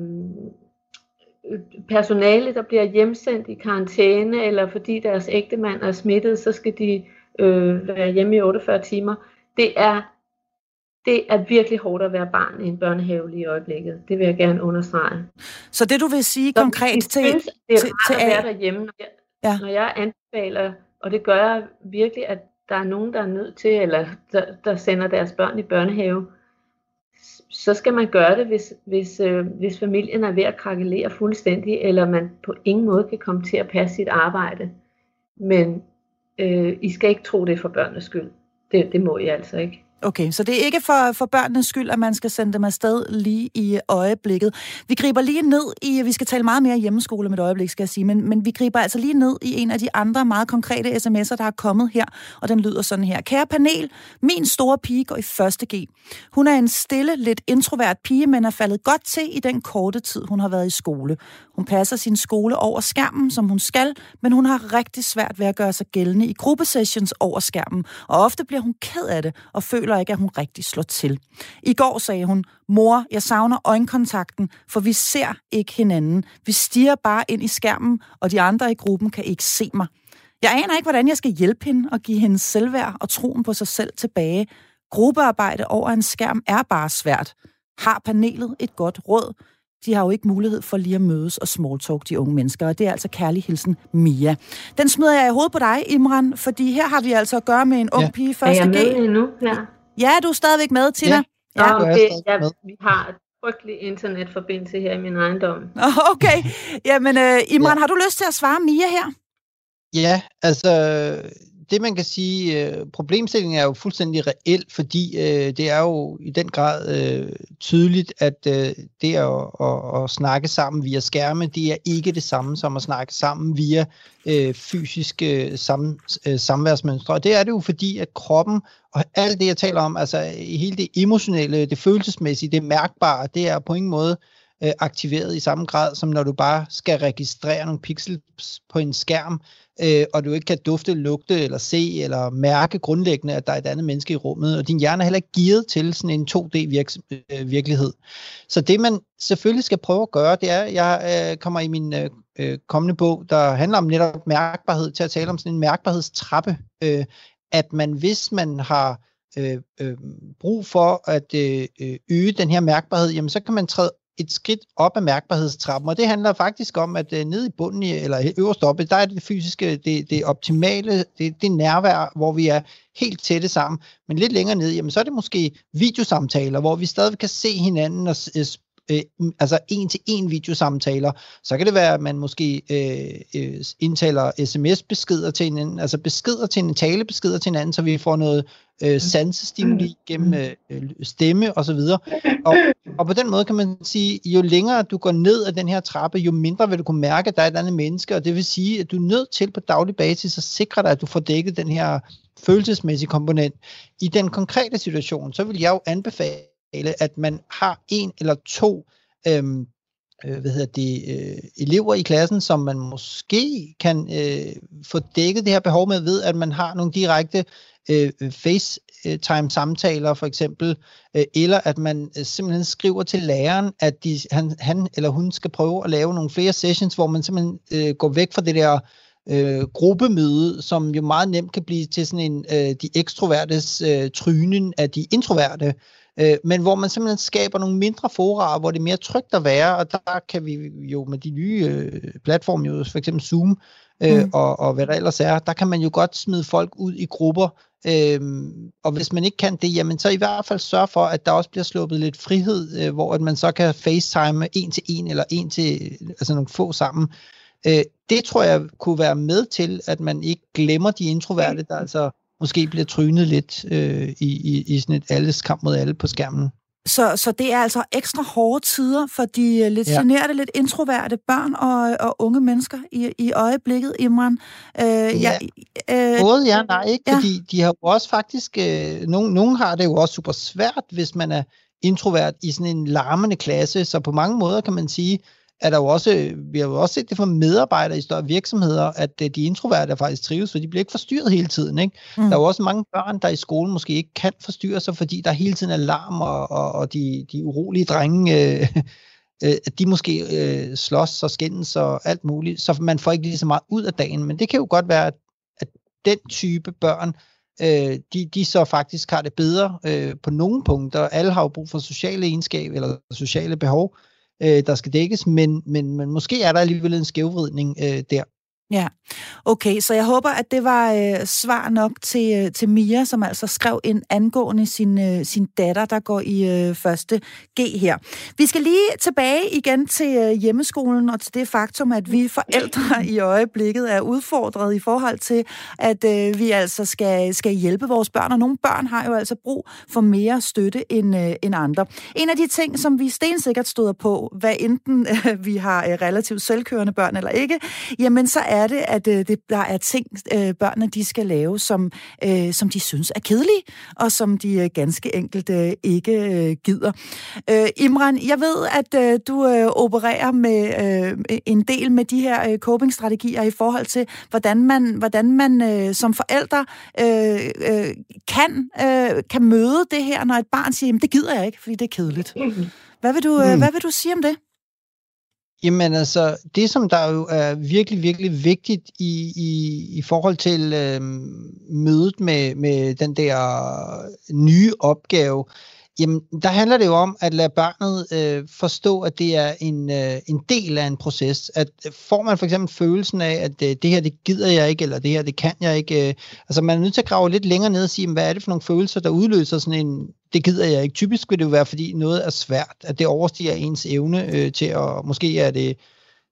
personale, der bliver hjemsendt i karantæne, eller fordi deres ægtemand er smittet, så skal de øh, være hjemme i 48 timer. Det er det er virkelig hårdt at være barn i en børnehave lige i øjeblikket. Det vil jeg gerne understrege. Så det du vil sige så konkret til... Synes, det er til, rart til, at være derhjemme, når jeg, ja. når jeg anbefaler, og det gør jeg virkelig, at der er nogen, der er nødt til, eller der, der sender deres børn i børnehave, så skal man gøre det, hvis, hvis, øh, hvis familien er ved at krakelere fuldstændig, eller man på ingen måde kan komme til at passe sit arbejde. Men øh, I skal ikke tro det for børnenes skyld. Det, det må I altså ikke. Okay, så det er ikke for, for børnenes skyld, at man skal sende dem afsted lige i øjeblikket. Vi griber lige ned i, vi skal tale meget mere hjemmeskole med et øjeblik, skal jeg sige, men, men vi griber altså lige ned i en af de andre meget konkrete sms'er, der er kommet her, og den lyder sådan her. Kære panel, min store pige går i første G. Hun er en stille, lidt introvert pige, men er faldet godt til i den korte tid, hun har været i skole. Hun passer sin skole over skærmen, som hun skal, men hun har rigtig svært ved at gøre sig gældende i gruppesessions over skærmen, og ofte bliver hun ked af det og føler ikke, at hun rigtig slår til. I går sagde hun, mor, jeg savner øjenkontakten, for vi ser ikke hinanden. Vi stiger bare ind i skærmen, og de andre i gruppen kan ikke se mig. Jeg aner ikke, hvordan jeg skal hjælpe hende og give hende selvværd og troen på sig selv tilbage. Gruppearbejde over en skærm er bare svært. Har panelet et godt råd? de har jo ikke mulighed for lige at mødes og smalltalk, de unge mennesker. Og det er altså kærlig hilsen Mia. Den smider jeg i hovedet på dig, Imran, fordi her har vi altså at gøre med en ung ja. pige første G. Er jeg med endnu? Ja. Ja, du er stadigvæk med, Tina. Ja, ja. ja okay. ja vi har et frygtelig internetforbindelse her i min ejendom. (laughs) Okay. Jamen, uh, Imran, ja. har du lyst til at svare Mia her? Ja, altså det man kan sige, øh, problemstillingen er jo fuldstændig reel, fordi øh, det er jo i den grad øh, tydeligt, at øh, det at, at, at snakke sammen via skærme, det er ikke det samme som at snakke sammen via øh, fysiske sam, øh, samværsmønstre. Og det er det jo fordi, at kroppen og alt det, jeg taler om, altså hele det emotionelle, det følelsesmæssige, det mærkbare, det er på ingen måde øh, aktiveret i samme grad, som når du bare skal registrere nogle pixels på en skærm, øh, og du ikke kan dufte, lugte eller se eller mærke grundlæggende, at der er et andet menneske i rummet, og din hjerne er heller ikke gearet til sådan en 2D-virkelighed. Øh, Så det man selvfølgelig skal prøve at gøre, det er, jeg øh, kommer i min øh, øh kommende bog, der handler om netop mærkbarhed, til at tale om sådan en mærkbarhedstrappe, øh, at man hvis man har øh, øh, brug for at øh, øh, øge den her mærkbarhed, jamen så kan man træde et skridt op ad mærkbarhedstrappen, og det handler faktisk om, at øh, nede i bunden, eller øverst oppe, der er det fysiske, det, det optimale, det, det nærvær, hvor vi er helt tætte sammen, men lidt længere ned, jamen så er det måske videosamtaler, hvor vi stadig kan se hinanden og øh, øh, altså en-til-en videosamtaler, så kan det være, at man måske øh, øh, indtaler sms-beskeder til hinanden, altså beskeder til en talebeskeder til hinanden, så vi får noget øh, sansestimuli gennem øh, stemme og så videre. Og, og på den måde kan man sige, jo længere du går ned ad den her trappe, jo mindre vil du kunne mærke, at der er et andet menneske, og det vil sige, at du er nødt til på daglig basis at sikre dig, at du får dækket den her følelsesmæssige komponent. I den konkrete situation, så vil jeg jo anbefale, at man har en eller to øhm, øh, hvad hedder det, øh, elever i klassen, som man måske kan øh, få dækket det her behov med ved, at man har nogle direkte øh, FaceTime-samtaler for eksempel, øh, eller at man øh, simpelthen skriver til læreren, at de, han, han eller hun skal prøve at lave nogle flere sessions, hvor man simpelthen øh, går væk fra det der øh, gruppemøde, som jo meget nemt kan blive til sådan en øh, de ekstrovertes øh, trynen af de introverte, øh, men hvor man simpelthen skaber nogle mindre fora, hvor det er mere trygt at være, og der kan vi jo med de nye øh, platforme, jo for eksempel Zoom, øh, mm. og, og hvad der ellers er, der kan man jo godt smide folk ud i grupper, Øhm, og hvis man ikke kan det, jamen så i hvert fald sørge for, at der også bliver sluppet lidt frihed, øh, hvor at man så kan facetime en til en, eller en til, altså nogle få sammen. Øh, det tror jeg kunne være med til, at man ikke glemmer de introverte, der altså måske bliver trynet lidt øh, i, i, i sådan et alles kamp mod alle på skærmen. Så, så det er altså ekstra hårde tider for de øh, lidt ja. generede, lidt introverte børn og, og unge mennesker i, i øjeblikket, Imran. Øh, ja, ja øh, både ja nej, ikke? Ja. Fordi de har jo også faktisk, øh, nogen, nogen har det jo også super svært, hvis man er introvert i sådan en larmende klasse, så på mange måder kan man sige, er der jo også, vi har jo også set det for medarbejdere i større virksomheder, at øh, de introverte faktisk trives, for de bliver ikke forstyrret hele tiden. Ikke? Mm. Der er jo også mange børn, der i skolen måske ikke kan forstyrre sig, fordi der hele tiden er larm, og, og, og de, de urolige drenge, øh, øh, de måske øh, slås og skændes og alt muligt, så man får ikke lige så meget ud af dagen. Men det kan jo godt være, at, at den type børn, øh, de, de så faktisk har det bedre øh, på nogle punkter. Alle har jo brug for sociale egenskaber eller sociale behov, øh, Øh, der skal dækkes, men, men, men måske er der alligevel en skævvridning øh, der. Ja, okay, så jeg håber, at det var øh, svar nok til, øh, til Mia, som altså skrev en angående sin, øh, sin datter, der går i øh, første G her. Vi skal lige tilbage igen til øh, hjemmeskolen og til det faktum, at vi forældre i øjeblikket er udfordret i forhold til, at øh, vi altså skal, skal hjælpe vores børn, og nogle børn har jo altså brug for mere støtte end, øh, end andre. En af de ting, som vi stensikkert støder på, hvad enten øh, (laughs) vi har øh, relativt selvkørende børn eller ikke, jamen så er er det, at øh, det, der er ting, øh, børnene de skal lave, som, øh, som de synes er kedelige, og som de øh, ganske enkelt øh, ikke øh, gider. Øh, Imran, jeg ved, at øh, du øh, opererer med øh, en del med de her øh, coping-strategier i forhold til, hvordan man, hvordan man øh, som forældre øh, øh, kan, øh, kan møde det her, når et barn siger, det gider jeg ikke, fordi det er kedeligt. Hvad vil du, øh, mm. hvad vil du sige om det? Jamen altså, det som der jo er virkelig, virkelig vigtigt i, i, i forhold til øh, mødet med, med den der øh, nye opgave, Jamen, der handler det jo om at lade barnet øh, forstå, at det er en, øh, en del af en proces. At får man for eksempel følelsen af, at øh, det her, det gider jeg ikke, eller det her, det kan jeg ikke. Øh, altså, man er nødt til at grave lidt længere ned og sige, hvad er det for nogle følelser, der udløser sådan en, det gider jeg ikke. Typisk vil det jo være, fordi noget er svært, at det overstiger ens evne øh, til at, måske er det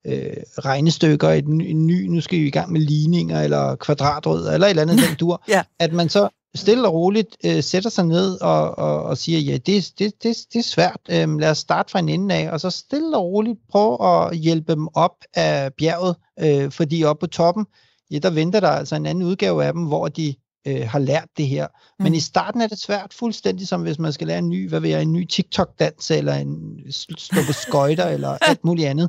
øh, regnestykker, et ny, ny, nu skal vi i gang med ligninger, eller kvadratrødder, eller et eller andet den dur, (laughs) ja. at man så stille og roligt øh, sætter sig ned og, og, og siger, ja, det, det, det, det er svært, øhm, lad os starte fra en ende af, og så stille og roligt prøve at hjælpe dem op af bjerget, øh, fordi oppe på toppen, ja, der venter der altså en anden udgave af dem, hvor de øh, har lært det her. Mm. Men i starten er det svært, fuldstændig som hvis man skal lære en ny, hvad ved jeg, en ny TikTok-dans, eller en stå på skøjter, (laughs) eller alt muligt andet.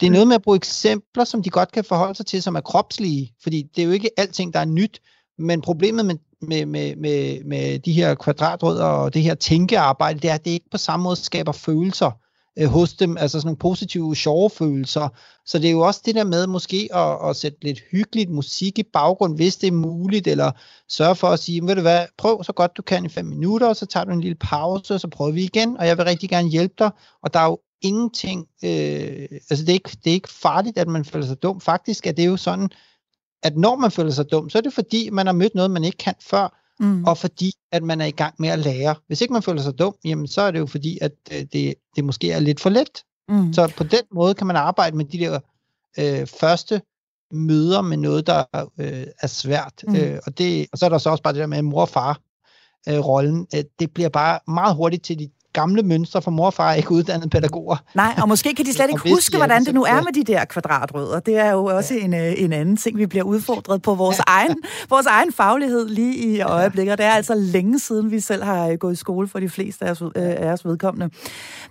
Det er noget med at bruge eksempler, som de godt kan forholde sig til, som er kropslige, fordi det er jo ikke alting, der er nyt, men problemet med, med, med, med, med de her kvadratrødder og det her tænkearbejde, det er, at det ikke på samme måde skaber følelser øh, hos dem, altså sådan nogle positive, sjove følelser. Så det er jo også det der med måske at, at sætte lidt hyggeligt musik i baggrund, hvis det er muligt, eller sørge for at sige, ved du hvad, prøv så godt du kan i fem minutter, og så tager du en lille pause, og så prøver vi igen, og jeg vil rigtig gerne hjælpe dig. Og der er jo ingenting, øh, altså det er, ikke, det er ikke farligt, at man føler sig dum. Faktisk er det jo sådan, at når man føler sig dum, så er det fordi, man har mødt noget, man ikke kan før, mm. og fordi, at man er i gang med at lære. Hvis ikke man føler sig dum, jamen så er det jo fordi, at øh, det, det måske er lidt for let. Mm. Så på den måde kan man arbejde med de der øh, første møder med noget, der øh, er svært. Mm. Øh, og, det, og så er der så også bare det der med mor og far øh, rollen. Øh, det bliver bare meget hurtigt til de gamle mønstre, for mor og far er ikke uddannede pædagoger. Nej, og måske kan de slet (laughs) ikke huske, hvordan det nu er med de der kvadratrødder. Det er jo også ja. en, øh, en anden ting, vi bliver udfordret på vores, ja. egen, (laughs) vores egen faglighed lige i øjeblikket. Det er altså længe siden, vi selv har øh, gået i skole for de fleste af os, øh, af os vedkommende.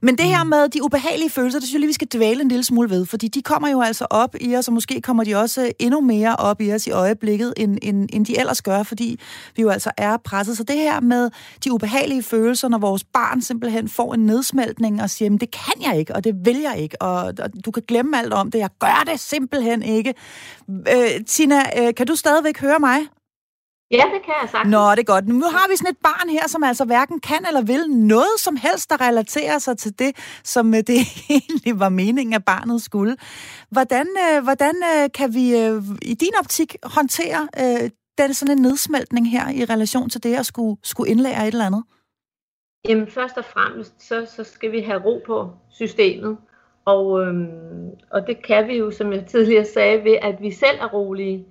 Men det her mm. med de ubehagelige følelser, det synes jeg lige, vi skal dvæle en lille smule ved, fordi de kommer jo altså op i os, og måske kommer de også endnu mere op i os i øjeblikket, end, end, end de ellers gør, fordi vi jo altså er presset. Så det her med de ubehagelige følelser, når vores barn simpelthen simpelthen får en nedsmeltning og siger, det kan jeg ikke, og det vil jeg ikke, og, og du kan glemme alt om det, jeg gør det simpelthen ikke. Øh, Tina, øh, kan du stadigvæk høre mig? Ja, det kan jeg sagtens. Nå, det er godt. Nu har vi sådan et barn her, som altså hverken kan eller vil noget som helst, der relaterer sig til det, som øh, (laughs) det egentlig var meningen, at barnet skulle. Hvordan, øh, hvordan øh, kan vi i din optik håndtere den sådan en nedsmeltning her i relation til det at skulle, skulle indlære et eller andet? Jamen først og fremmest, så, så skal vi have ro på systemet. Og, øhm, og det kan vi jo, som jeg tidligere sagde, ved at vi selv er rolige.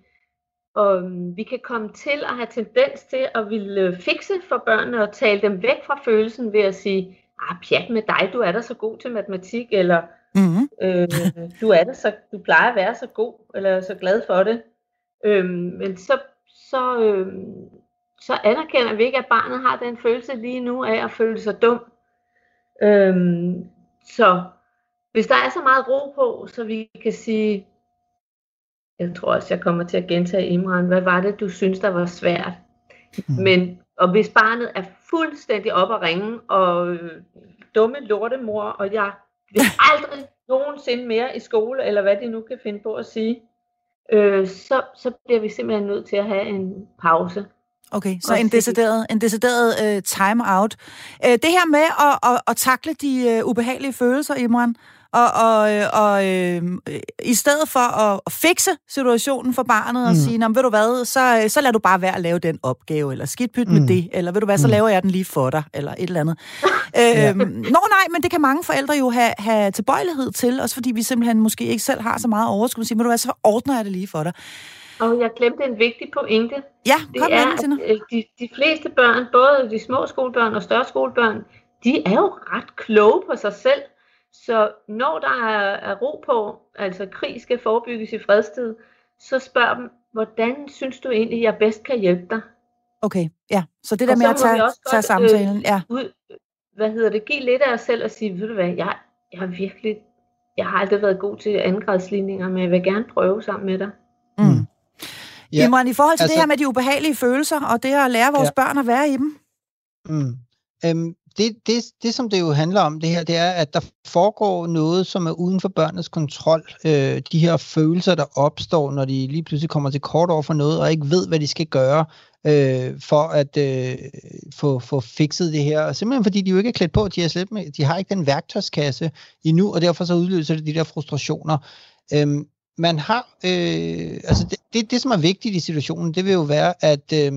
Og øhm, vi kan komme til at have tendens til at ville fikse for børnene og tale dem væk fra følelsen ved at sige, ah, pjat med dig, du er da så god til matematik, eller mm-hmm. øh, du er da så, du plejer at være så god, eller så glad for det. Øhm, men så, så, øhm, så anerkender vi ikke, at barnet har den følelse lige nu af at føle sig dum. Øhm, så hvis der er så meget ro på, så vi kan sige, jeg tror også, jeg kommer til at gentage Imran, hvad var det, du synes, der var svært? Mm. Men, og hvis barnet er fuldstændig op at ringe, og øh, dumme lortemor, og jeg vil (laughs) aldrig nogensinde mere i skole, eller hvad de nu kan finde på at sige, øh, så, så bliver vi simpelthen nødt til at have en pause. Okay, så en decideret, en decideret uh, time-out. Uh, det her med at, at, at takle de uh, ubehagelige følelser, Imran, og, og, og uh, i stedet for at, at fikse situationen for barnet og mm. sige, ved du hvad, så, så lad du bare være at lave den opgave, eller skidt pyt mm. med det, eller ved du hvad, så mm. laver jeg den lige for dig, eller et eller andet. (laughs) ja. Nå nej, men det kan mange forældre jo have, have tilbøjelighed til, også fordi vi simpelthen måske ikke selv har så meget overskud, sige, ved du hvad, så ordner jeg det lige for dig. Og jeg glemte en vigtig pointe. Ja, kom det er, med at, øh, de, de fleste børn, både de små skolebørn og større skolebørn, de er jo ret kloge på sig selv. Så når der er, er ro på, altså krig skal forebygges i fredstid, så spørg dem, hvordan synes du egentlig, jeg bedst kan hjælpe dig? Okay, ja. Så det der med at tage, også tage samtalen, øh, ja. Ud, hvad hedder det, giv lidt af os selv og sige, ved du hvad, jeg, jeg har virkelig, jeg har aldrig været god til andengradsligninger, men jeg vil gerne prøve sammen med dig. Mm. Ja, Imran, i forhold til altså, det her med de ubehagelige følelser, og det at lære vores ja. børn at være i dem? Mm. Øhm, det, det, det, som det jo handler om, det her, det er, at der foregår noget, som er uden for børnenes kontrol. Øh, de her følelser, der opstår, når de lige pludselig kommer til kort over for noget, og ikke ved, hvad de skal gøre øh, for at øh, få, få fikset det her. Simpelthen fordi de jo ikke er klædt på, de, er slet med, de har ikke den værktøjskasse endnu, og derfor så udløser det de der frustrationer. Øhm, man har, øh, altså det, det, det, som er vigtigt i situationen, det vil jo være, at øh,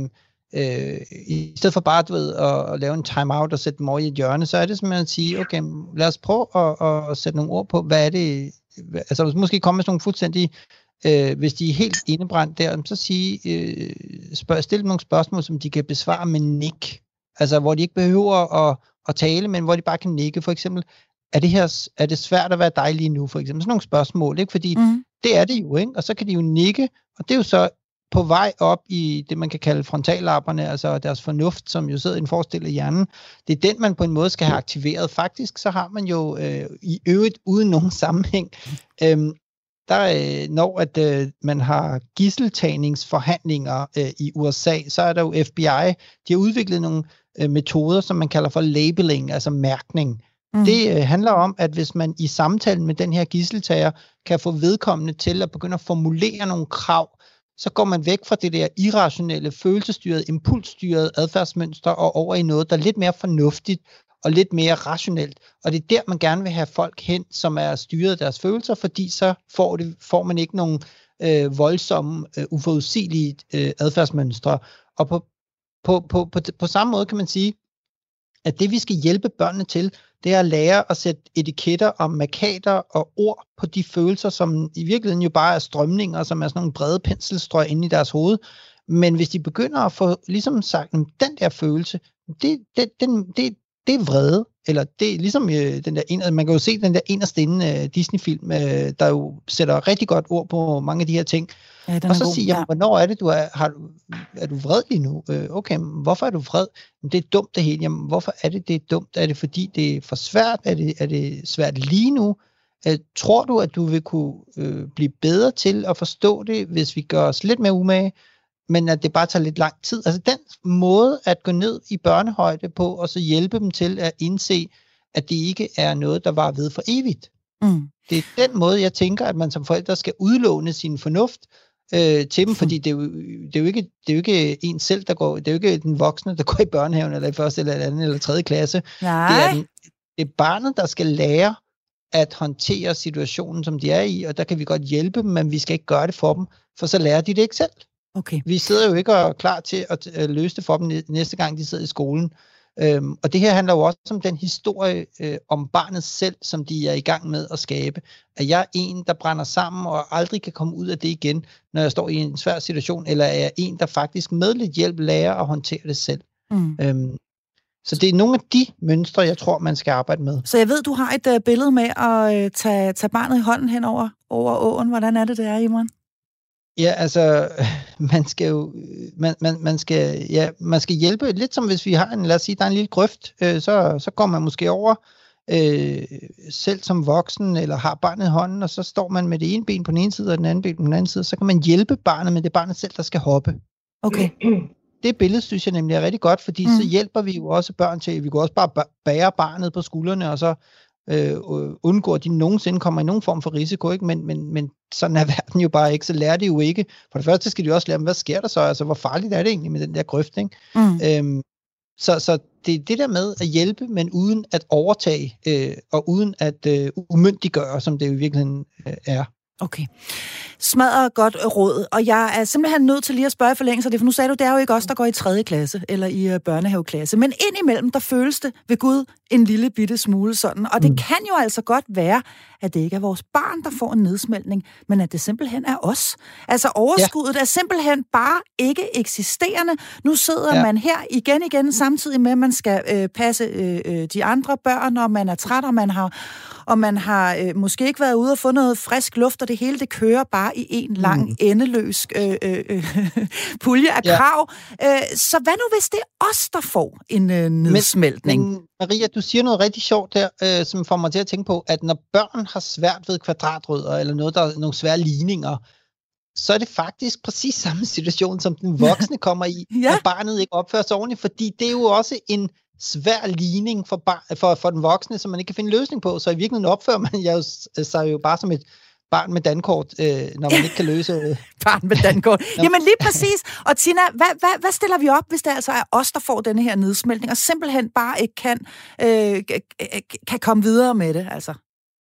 øh, i stedet for bare du ved, at, at lave en timeout og sætte dem over i et hjørne, så er det simpelthen at sige, okay, lad os prøve at, at sætte nogle ord på, hvad er det, altså måske komme med sådan nogle fuldstændig, øh, hvis de er helt indebrændt der, så sige, øh, spørg, stille nogle spørgsmål, som de kan besvare med nik, altså hvor de ikke behøver at, at tale, men hvor de bare kan nikke, for eksempel, er det her er det svært at være dig lige nu, for eksempel? Sådan nogle spørgsmål, ikke? Fordi mm det er det jo, ikke? Og så kan de jo nikke, og det er jo så på vej op i det, man kan kalde frontallapperne, altså deres fornuft, som jo sidder i en forestillet hjerne. Det er den, man på en måde skal have aktiveret. Faktisk så har man jo øh, i øvrigt uden nogen (laughs) sammenhæng, øh, der øh, når at øh, man har gisseltagningsforhandlinger øh, i USA, så er der jo FBI, de har udviklet nogle øh, metoder, som man kalder for labeling, altså mærkning. Mm. Det øh, handler om, at hvis man i samtalen med den her gisseltager kan få vedkommende til at begynde at formulere nogle krav, så går man væk fra det der irrationelle, følelsesstyrede, impulsstyrede adfærdsmønster og over i noget, der er lidt mere fornuftigt og lidt mere rationelt. Og det er der, man gerne vil have folk hen, som er styret af deres følelser, fordi så får, det, får man ikke nogen øh, voldsomme, øh, uforudsigelige øh, adfærdsmønstre. Og på, på, på, på, på samme måde kan man sige, at det vi skal hjælpe børnene til, det er at lære at sætte etiketter og markader og ord på de følelser, som i virkeligheden jo bare er strømninger, som er sådan nogle brede penselstrøg inde i deres hoved. Men hvis de begynder at få ligesom sagt, den der følelse, det, det, den, det, det er vrede, eller det er ligesom øh, den der en, man kan jo se den der inderst inde øh, Disney-film, øh, der jo sætter rigtig godt ord på mange af de her ting. Ja, og så siger jeg, ja. hvornår er det, du er, har, er du vred lige nu? Øh, okay, hvorfor er du vred? Men det er dumt det hele. Jamen, hvorfor er det, det er dumt? Er det fordi, det er for svært? Er det, er det svært lige nu? Øh, tror du, at du vil kunne øh, blive bedre til at forstå det, hvis vi gør os lidt mere umage? Men at det bare tager lidt lang tid. Altså den måde at gå ned i børnehøjde på, og så hjælpe dem til at indse, at det ikke er noget, der var ved for evigt. Mm. Det er den måde, jeg tænker, at man som forældre skal udlåne sin fornuft øh, til dem, fordi det er, jo, det, er jo ikke, det er jo ikke en selv, der går, det er jo ikke den voksne, der går i børnehaven, eller i første, eller anden, eller tredje klasse. Nej. Det er, den, det er barnet, der skal lære at håndtere situationen, som de er i, og der kan vi godt hjælpe dem, men vi skal ikke gøre det for dem, for så lærer de det ikke selv. Okay. Vi sidder jo ikke og er klar til at løse det for dem næste gang, de sidder i skolen. Øhm, og det her handler jo også om den historie øh, om barnet selv, som de er i gang med at skabe. At jeg er en, der brænder sammen og aldrig kan komme ud af det igen, når jeg står i en svær situation, eller er jeg en, der faktisk med lidt hjælp lærer at håndtere det selv. Mm. Øhm, så det er nogle af de mønstre, jeg tror, man skal arbejde med. Så jeg ved, du har et uh, billede med at uh, tage, tage barnet i hånden hen over, over åen. Hvordan er det, det er, Imran? Ja, altså, (laughs) man skal jo, man, man, man, skal, ja, man skal hjælpe, lidt som hvis vi har en, lad os sige, der er en lille grøft, øh, så, så går man måske over, øh, selv som voksen, eller har barnet i hånden, og så står man med det ene ben på den ene side, og den anden ben på den anden side, så kan man hjælpe barnet, men det er barnet selv, der skal hoppe. Okay. (clears throat) Det billede synes jeg nemlig er rigtig godt, fordi mm. så hjælper vi jo også børn til, vi kan også bare bære barnet på skuldrene, og så øh, undgår, at de nogensinde kommer i nogen form for risiko, ikke? Men, men, men sådan er (laughs) verden jo bare ikke, så lærer de jo ikke. For det første skal de også lære, hvad sker der så? Altså, hvor farligt er det egentlig med den der grøft, ikke? Mm. Øhm, så, så det er det der med at hjælpe, men uden at overtage, øh, og uden at øh, umyndiggøre, som det jo i virkeligheden øh, er. Okay. Smadret godt råd. Og jeg er simpelthen nødt til lige at spørge forlængelse af det, for nu sagde du, det er jo ikke os, der går i 3. klasse eller i øh, børnehaveklasse. Men indimellem, der føles det ved Gud en lille bitte smule sådan. Og det mm. kan jo altså godt være, at det ikke er vores barn, der får en nedsmeltning, men at det simpelthen er os. Altså overskuddet ja. er simpelthen bare ikke eksisterende. Nu sidder ja. man her igen igen, samtidig med, at man skal øh, passe øh, øh de andre børn, og man er træt, og man har og man har øh, måske ikke været ude og få noget frisk luft, og det hele det kører bare i en lang, mm. endeløs øh, øh, øh, (laughs) pulje af ja. krav. Øh, så hvad nu, hvis det er os, der får en øh, nedsmeltning? Men, men, Maria, du siger noget rigtig sjovt der, øh, som får mig til at tænke på, at når børn har svært ved kvadratrødder, eller noget, der er nogle svære ligninger, så er det faktisk præcis samme situation, som den (laughs) voksne kommer i, ja. når barnet ikke opfører sig ordentligt, fordi det er jo også en svær ligning for, bar, for, for den voksne, som man ikke kan finde løsning på. Så i virkeligheden opfører man jo, sig jo bare som et barn med dankort, øh, når man ikke kan løse... Øh. (laughs) barn med dankort. (laughs) Jamen lige præcis. Og Tina, hvad, hvad, hvad stiller vi op, hvis det altså er os, der får denne her nedsmeltning, og simpelthen bare ikke kan, øh, kan komme videre med det? Altså,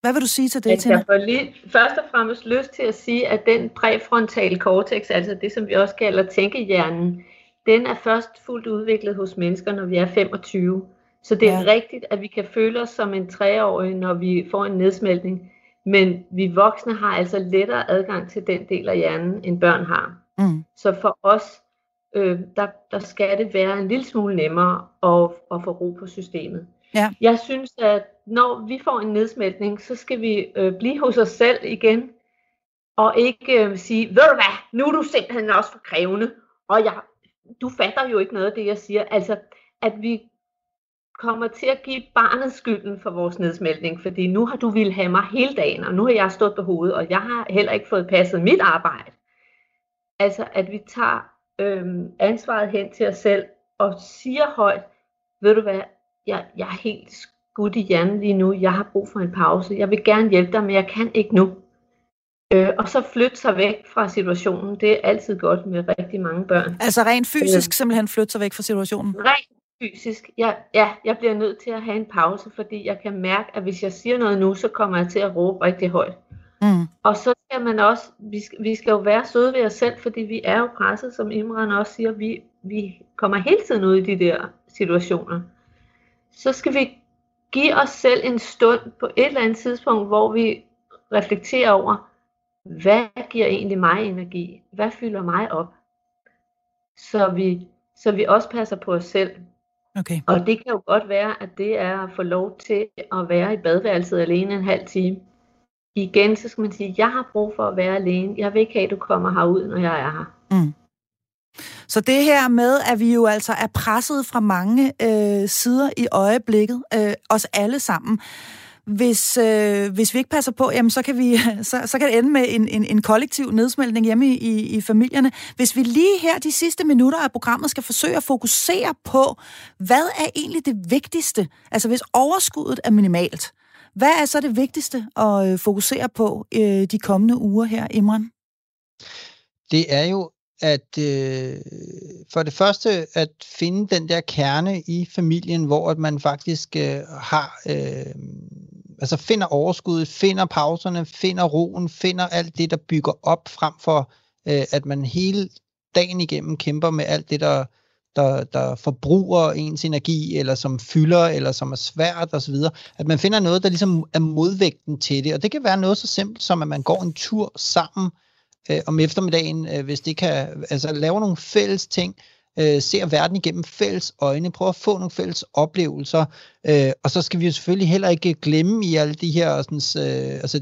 hvad vil du sige til det, Tina? Jeg får lige først og fremmest lyst til at sige, at den præfrontale cortex, altså det, som vi også kalder tænkehjernen, den er først fuldt udviklet hos mennesker, når vi er 25. Så det er ja. rigtigt, at vi kan føle os som en treårig, når vi får en nedsmeltning. Men vi voksne har altså lettere adgang til den del af hjernen, end børn har. Mm. Så for os, øh, der, der skal det være en lille smule nemmere at, at få ro på systemet. Ja. Jeg synes, at når vi får en nedsmeltning, så skal vi øh, blive hos os selv igen. og ikke øh, sige, ved du hvad, nu er du simpelthen også for krævende, og jeg, du fatter jo ikke noget af det, jeg siger. Altså, at vi kommer til at give barnet skylden for vores nedsmeltning, fordi nu har du ville have mig hele dagen, og nu har jeg stået på hovedet, og jeg har heller ikke fået passet mit arbejde. Altså, at vi tager øhm, ansvaret hen til os selv, og siger højt, ved du hvad, jeg, jeg er helt skudt i hjernen lige nu, jeg har brug for en pause, jeg vil gerne hjælpe dig, men jeg kan ikke nu. Øh, og så flytte sig væk fra situationen, det er altid godt med rigtig mange børn. Altså rent fysisk øh, simpelthen flytte sig væk fra situationen? Rent fysisk. Jeg, ja, jeg bliver nødt til at have en pause, fordi jeg kan mærke, at hvis jeg siger noget nu, så kommer jeg til at råbe rigtig højt. Mm. Og så skal man også, vi skal, vi skal jo være søde ved os selv, fordi vi er jo presset, som Imran også siger, vi, vi kommer hele tiden ud i de der situationer. Så skal vi give os selv en stund på et eller andet tidspunkt, hvor vi reflekterer over, hvad giver egentlig mig energi? Hvad fylder mig op? Så vi, så vi også passer på os selv. Okay. Og det kan jo godt være, at det er at få lov til at være i badeværelset alene en halv time. Igen, så skal man sige, jeg har brug for at være alene. Jeg vil ikke have, at du kommer herud, når jeg er her. Mm. Så det her med, at vi jo altså er presset fra mange øh, sider i øjeblikket, øh, os alle sammen, hvis, øh, hvis vi ikke passer på, jamen, så, kan vi, (laughs) så, så kan det ende med en, en, en kollektiv nedsmeltning hjemme i, i, i familierne. Hvis vi lige her de sidste minutter af programmet skal forsøge at fokusere på, hvad er egentlig det vigtigste? Altså hvis overskuddet er minimalt, hvad er så det vigtigste at øh, fokusere på øh, de kommende uger her, Imran? Det er jo at øh, for det første at finde den der kerne i familien, hvor at man faktisk øh, har, øh, altså finder overskuddet, finder pauserne, finder roen, finder alt det, der bygger op, frem for øh, at man hele dagen igennem kæmper med alt det, der, der, der forbruger ens energi, eller som fylder, eller som er svært osv. At man finder noget, der ligesom er modvægten til det. Og det kan være noget så simpelt som, at man går en tur sammen, øh, om eftermiddagen, øh, hvis det kan, altså lave nogle fælles ting, øh, ser verden igennem fælles øjne, prøve at få nogle fælles oplevelser, øh, og så skal vi jo selvfølgelig heller ikke glemme i alle de her, sådan, øh, altså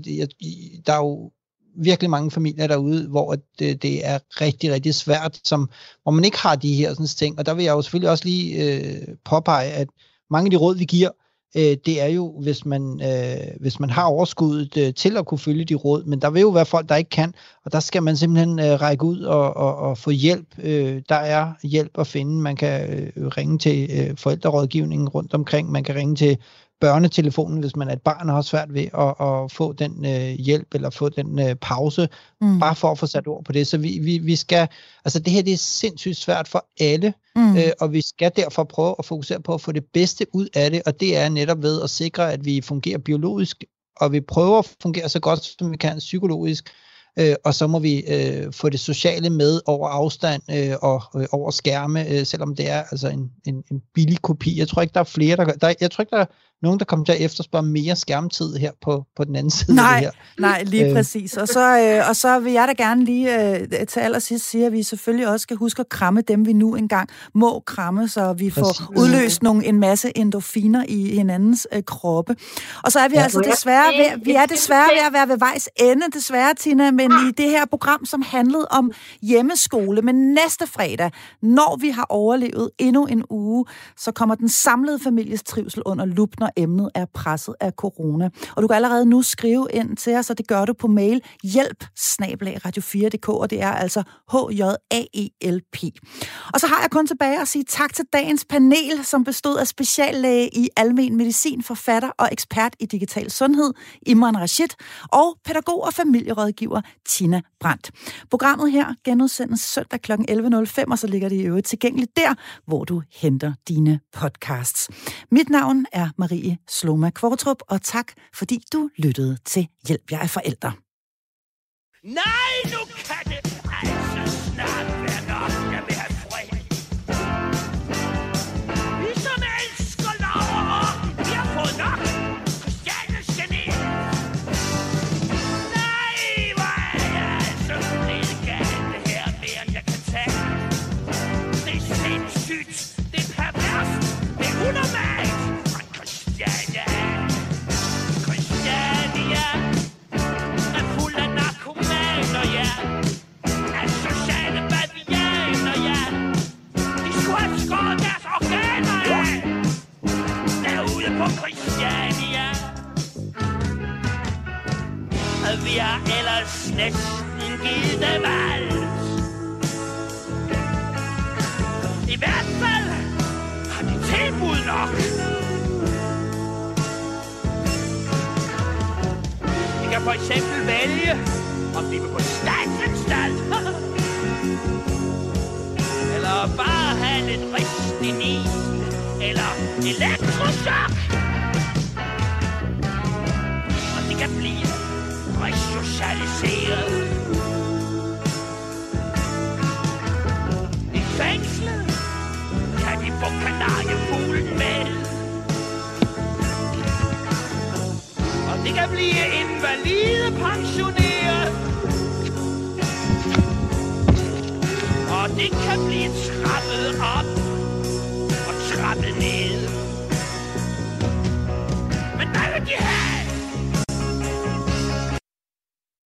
der er jo virkelig mange familier derude, hvor det, øh, det er rigtig, rigtig svært, som, hvor man ikke har de her sådan, ting, og der vil jeg jo selvfølgelig også lige øh, påpege, at mange af de råd, vi giver, øh, det er jo, hvis man, øh, hvis man har overskuddet øh, til at kunne følge de råd, men der vil jo være folk, der ikke kan, og der skal man simpelthen øh, række ud og, og, og få hjælp. Øh, der er hjælp at finde. Man kan øh, ringe til øh, forældrerådgivningen rundt omkring, man kan ringe til børnetelefonen, hvis man er et barn og har svært ved at, at få den øh, hjælp eller få den øh, pause, mm. bare for at få sat ord på det. Så vi, vi, vi skal, altså det her det er sindssygt svært for alle, mm. øh, og vi skal derfor prøve at fokusere på at få det bedste ud af det, og det er netop ved at sikre, at vi fungerer biologisk, og vi prøver at fungere så godt, som vi kan psykologisk, øh, og så må vi øh, få det sociale med over afstand øh, og øh, over skærme, øh, selvom det er altså en, en, en billig kopi. Jeg tror ikke, der er flere, der, der jeg tror ikke, der nogen, der kommer til at efterspørge mere skærmtid her på, på den anden side nej, af det her. Nej, lige øh. præcis. Og så, øh, og så vil jeg da gerne lige øh, til allersidst sige, at vi selvfølgelig også skal huske at kramme dem, vi nu engang må kramme, så vi får præcis. udløst nogle, en masse endorfiner i hinandens øh, kroppe. Og så er vi ja, altså desværre ved, vi er desværre ved at være ved vejs ende, desværre, Tina, men i det her program, som handlede om hjemmeskole, men næste fredag, når vi har overlevet endnu en uge, så kommer den samlede families trivsel under lup, når emnet er presset af corona. Og du kan allerede nu skrive ind til os, og det gør du på mail hjælp radio4.dk, og det er altså h j a e l p Og så har jeg kun tilbage at sige tak til dagens panel, som bestod af speciallæge i almen medicin, forfatter og ekspert i digital sundhed, Imran Rashid, og pædagog og familierådgiver Tina Brandt. Programmet her genudsendes søndag kl. 11.05, og så ligger det i øvrigt tilgængeligt der, hvor du henter dine podcasts. Mit navn er Marie Marie Sloma Kvartrup, og tak, fordi du lyttede til Hjælp, jeg er forældre. Nej, nu kan